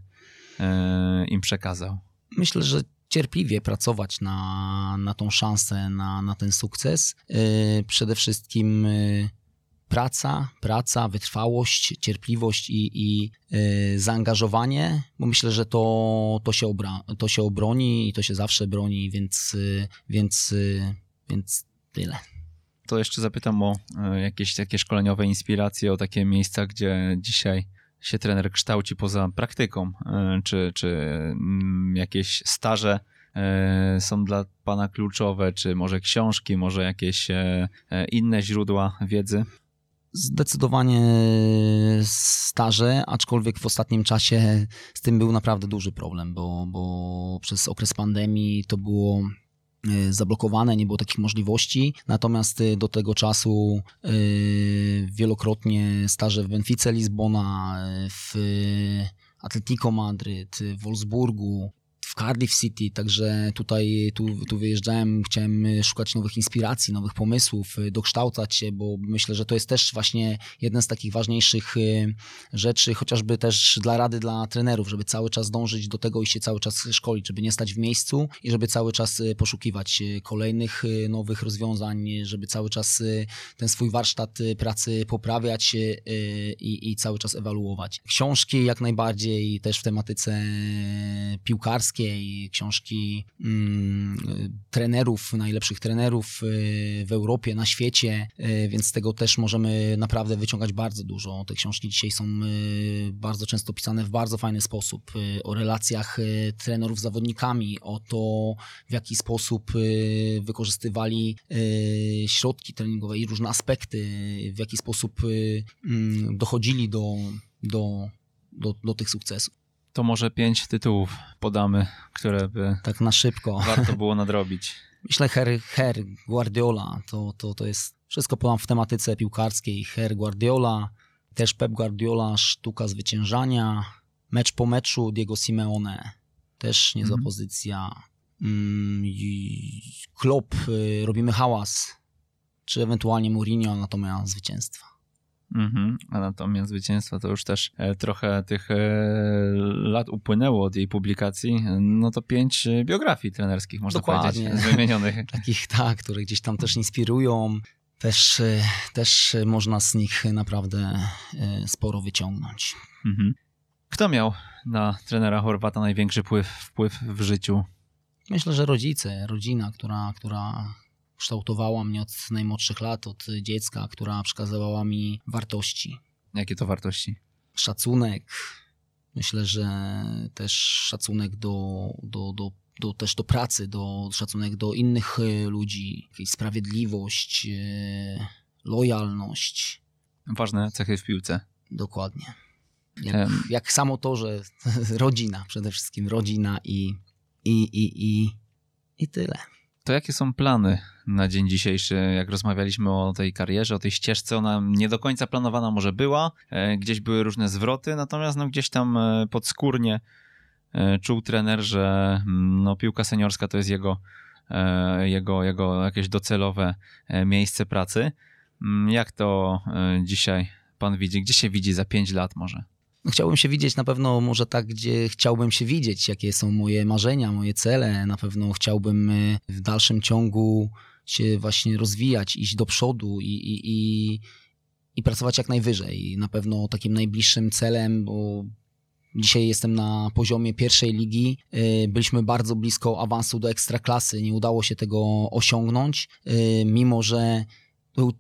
e, im przekazał? myślę, że cierpliwie pracować na, na tą szansę, na, na ten sukces. Yy, Przede wszystkim praca, praca, wytrwałość, cierpliwość i, i yy, zaangażowanie, bo myślę, że to, to, się obra, to się obroni i to się zawsze broni, więc, yy, więc, yy, więc tyle. to jeszcze zapytam o jakieś takie szkoleniowe inspiracje, o takie miejsca, gdzie dzisiaj się trener kształci poza praktyką, czy, czy mm, jakieś staże są dla pana kluczowe, czy może książki, może jakieś inne źródła wiedzy? Zdecydowanie staże, aczkolwiek w ostatnim czasie z tym był naprawdę duży problem, bo, bo przez okres pandemii to było y, zablokowane, nie było takich możliwości. Natomiast y, do tego czasu y, wielokrotnie staże w Benfice Lizbona, w Atletico Madryt, w Wolfsburgu, w Cardiff City, także tutaj tu, tu wyjeżdżałem, chciałem szukać nowych inspiracji, nowych pomysłów, dokształcać się, bo myślę, że to jest też właśnie jeden z takich ważniejszych rzeczy, chociażby też dla rady dla trenerów, żeby cały czas dążyć do tego i się cały czas szkolić, żeby nie stać w miejscu i żeby cały czas poszukiwać kolejnych nowych rozwiązań, żeby cały czas ten swój warsztat pracy poprawiać i, i cały czas ewaluować. Książki jak najbardziej też w tematyce piłkarskiej, książki mm, trenerów, najlepszych trenerów y, w Europie, na świecie, y, więc z tego też możemy naprawdę wyciągać bardzo dużo. Te książki dzisiaj są y, bardzo często pisane w bardzo fajny sposób o relacjach trenerów z zawodnikami, o to, w jaki sposób wykorzystywali środki treningowe i różne aspekty, w jaki sposób mm, dochodzili do, do, do, do tych sukcesów to może pięć tytułów podamy, które by tak na szybko warto było nadrobić. Myślę Her, Her Guardiola, to, to, to jest wszystko podam w tematyce piłkarskiej. Her Guardiola, też Pep Guardiola, sztuka zwyciężania, mecz po meczu Diego Simeone, też niezła mm. pozycja. Mm, Klopp, y, robimy hałas, czy ewentualnie Mourinho, natomiast zwycięstwa. Mhm. Anatomia zwycięstwa to już też e, trochę tych e, lat upłynęło od jej publikacji. No to pięć e, biografii trenerskich, można Dokładnie. powiedzieć, wymienionych. Takich, tak, które gdzieś tam też inspirują. Też, też można z nich naprawdę sporo wyciągnąć. Mhm. Kto miał na trenera Chorwata największy wpływ, wpływ w życiu? Myślę, że rodzice, rodzina, która, która kształtowała mnie od najmłodszych lat, od dziecka, która przekazywała mi wartości. Jakie to wartości? Szacunek. Myślę, że też szacunek do, do, do, do, też do pracy, do szacunek do innych e, ludzi, sprawiedliwość, e, lojalność. Ważne cechy w piłce. Dokładnie. Jak, um. jak samo to, że rodzina, przede wszystkim rodzina i, i, i, i, i tyle. To jakie są plany na dzień dzisiejszy? Jak rozmawialiśmy o tej karierze, o tej ścieżce, ona nie do końca planowana może była, e, gdzieś były różne zwroty, natomiast no, gdzieś tam e, podskórnie e, czuł trener, że mm, no, piłka seniorska to jest jego, jego, jego jakieś docelowe miejsce pracy. Mm, jak to dzisiaj pan widzi? Gdzie się widzi za pięć lat może? Chciałbym się widzieć na pewno może tak, gdzie chciałbym się widzieć, jakie są moje marzenia, moje cele. Na pewno chciałbym e, w dalszym ciągu się właśnie rozwijać, iść do przodu i, i, i, i pracować jak najwyżej. Na pewno takim najbliższym celem, bo Dzisiaj jestem na poziomie pierwszej ligi. E, byliśmy bardzo blisko awansu do ekstraklasy. Nie udało się tego osiągnąć, e, mimo że był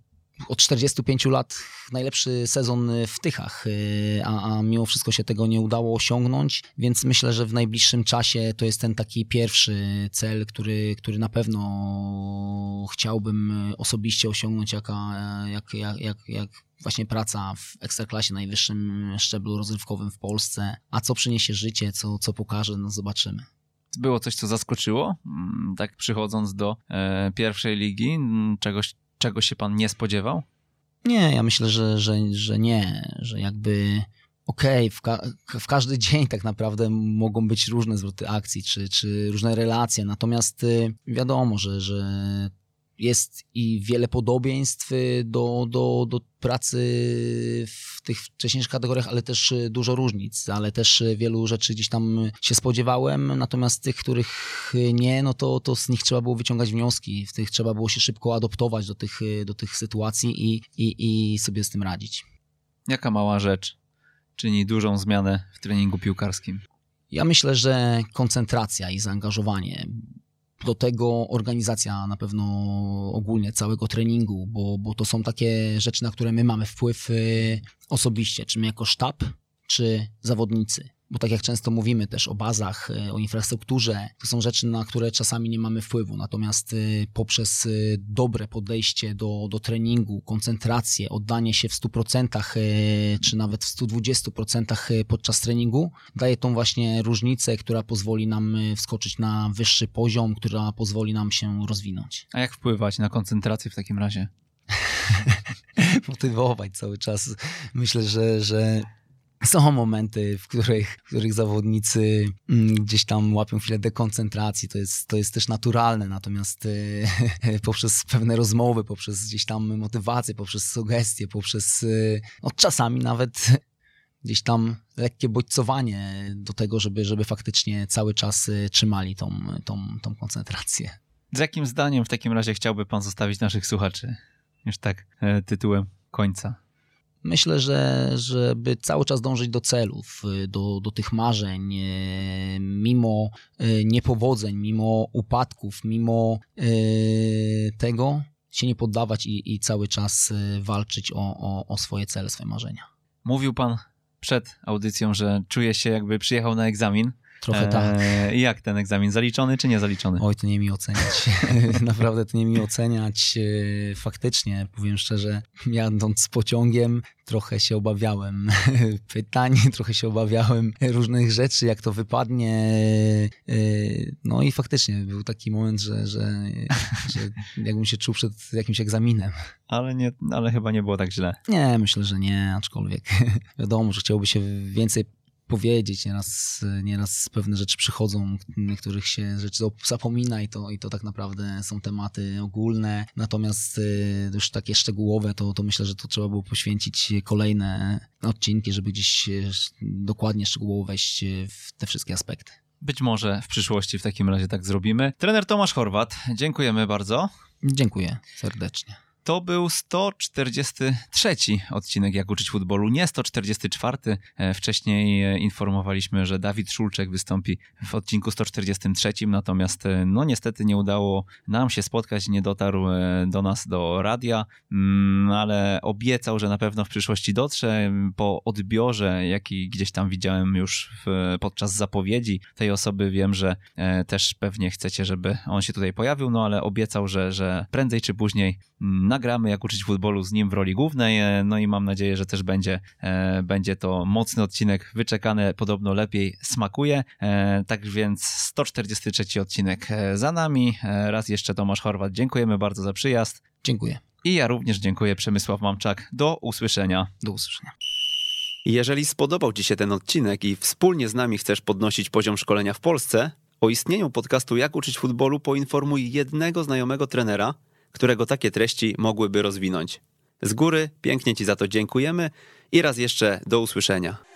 od 45 lat najlepszy sezon w Tychach, y, a, a mimo wszystko się tego nie udało osiągnąć, więc myślę, że w najbliższym czasie to jest ten taki pierwszy cel, który, który na pewno chciałbym osobiście osiągnąć, jaka, jak, jak, jak, jak właśnie praca w ekstraklasie, najwyższym szczeblu rozrywkowym w Polsce. A co przyniesie życie, co, co pokaże, no zobaczymy było coś, co zaskoczyło, mm, tak przychodząc do e, pierwszej ligi, czegoś, czego się pan nie spodziewał? Nie, ja myślę, że, że, że nie, że jakby okej, okay, w, ka w, każdy dzień tak naprawdę mogą być różne zwroty akcji, czy, czy różne relacje, natomiast y, wiadomo, że, że jest i wiele podobieństw y, do, do, do pracy w tych wcześniejszych kategoriach, ale też y, dużo różnic, ale też y, wielu rzeczy gdzieś tam się spodziewałem, natomiast tych, których nie, no to, to z nich trzeba było wyciągać wnioski, w tych trzeba było się szybko adoptować do tych, do tych sytuacji i, i, i sobie z tym radzić. Jaka mała rzecz czyni dużą zmianę w treningu piłkarskim? Ja myślę, że koncentracja i zaangażowanie do tego organizacja na pewno ogólnie całego treningu, bo, bo to są takie rzeczy, na które my mamy wpływ y, osobiście, czy my jako sztab, czy zawodnicy bo tak jak często mówimy też o bazach, e, o infrastrukturze, to są rzeczy, na które czasami nie mamy wpływu. Natomiast e, poprzez e, dobre podejście do, do treningu, koncentrację, oddanie się w 100% czy nawet w 120% podczas treningu, daje tą właśnie różnicę, która pozwoli nam wskoczyć na wyższy poziom, która pozwoli nam się rozwinąć. A jak wpływać na koncentrację w takim razie? Motywować cały czas. Myślę, że, że są momenty, w których, w których zawodnicy mm, gdzieś tam łapią chwilę dekoncentracji, to jest, to jest też naturalne, natomiast e, poprzez pewne rozmowy, poprzez gdzieś tam motywację, poprzez sugestie, poprzez e, no, czasami nawet gdzieś tam lekkie bodźcowanie do tego, żeby, żeby faktycznie cały czas e, trzymali tą, tą, tą koncentrację. Z jakim zdaniem w takim razie chciałby pan zostawić naszych słuchaczy? Już tak tytułem końca. Myślę, że żeby cały czas dążyć do celów, do, do tych marzeń, y, mimo y, niepowodzeń, mimo upadków, mimo tego się nie poddawać i, i cały czas walczyć o, o, o swoje cele, swoje marzenia. Mówił pan przed audycją, że czuje się jakby przyjechał na egzamin. Trochę tak. Eee, jak ten egzamin? Zaliczony czy nie zaliczony? Oj, to nie mi oceniać. Naprawdę to nie mi oceniać. E, faktycznie, powiem szczerze, jadąc pociągiem, trochę się obawiałem pytań, trochę się obawiałem różnych rzeczy, jak to wypadnie. E, no i faktycznie był taki moment, że, że, że jakbym się czuł przed jakimś egzaminem. Ale, nie, ale chyba nie było tak źle. Nie, myślę, że nie, aczkolwiek wiadomo, że chciałoby się więcej powiedzieć, nieraz, nieraz pewne rzeczy przychodzą, niektórych się rzeczy zapomina i to, i to tak naprawdę są tematy ogólne, natomiast y, już takie szczegółowe, to, to myślę, że to trzeba było poświęcić kolejne odcinki, żeby gdzieś y, dokładnie szczegółowo wejść w te wszystkie aspekty. Być może w przyszłości w takim razie tak zrobimy. Trener Tomasz Chorwat, dziękujemy bardzo. Dziękuję serdecznie. To był 143 odcinek Jak uczyć futbolu, nie 144. E, wcześniej e, informowaliśmy, że Dawid Szulczek wystąpi w odcinku 143, natomiast e, no niestety nie udało nam się spotkać, nie dotarł do nas do radia, mm, ale obiecał, że na pewno w przyszłości dotrze. Po odbiorze, jaki gdzieś tam widziałem już w, podczas zapowiedzi tej osoby, wiem, że też pewnie chcecie, żeby on się tutaj pojawił, no ale obiecał, że, że prędzej czy później mm, nagramy, jak uczyć futbolu z nim w roli głównej. E, no i mam nadzieję, że też będzie, e, będzie to mocny odcinek, wyczekany, podobno lepiej smakuje. E, tak więc 143 odcinek za nami. Raz jeszcze Tomasz Chorwat, dziękujemy bardzo za przyjazd. Dziękuję. I ja również dziękuję, Przemysław Mamczak. Do usłyszenia. Do usłyszenia. Jeżeli spodobał Ci się ten odcinek i wspólnie z nami chcesz podnosić poziom szkolenia w Polsce, o istnieniu podcastu Jak uczyć futbolu poinformuj jednego znajomego trenera, którego takie treści mogłyby rozwinąć. Z góry pięknie Ci za to dziękujemy i raz jeszcze do usłyszenia.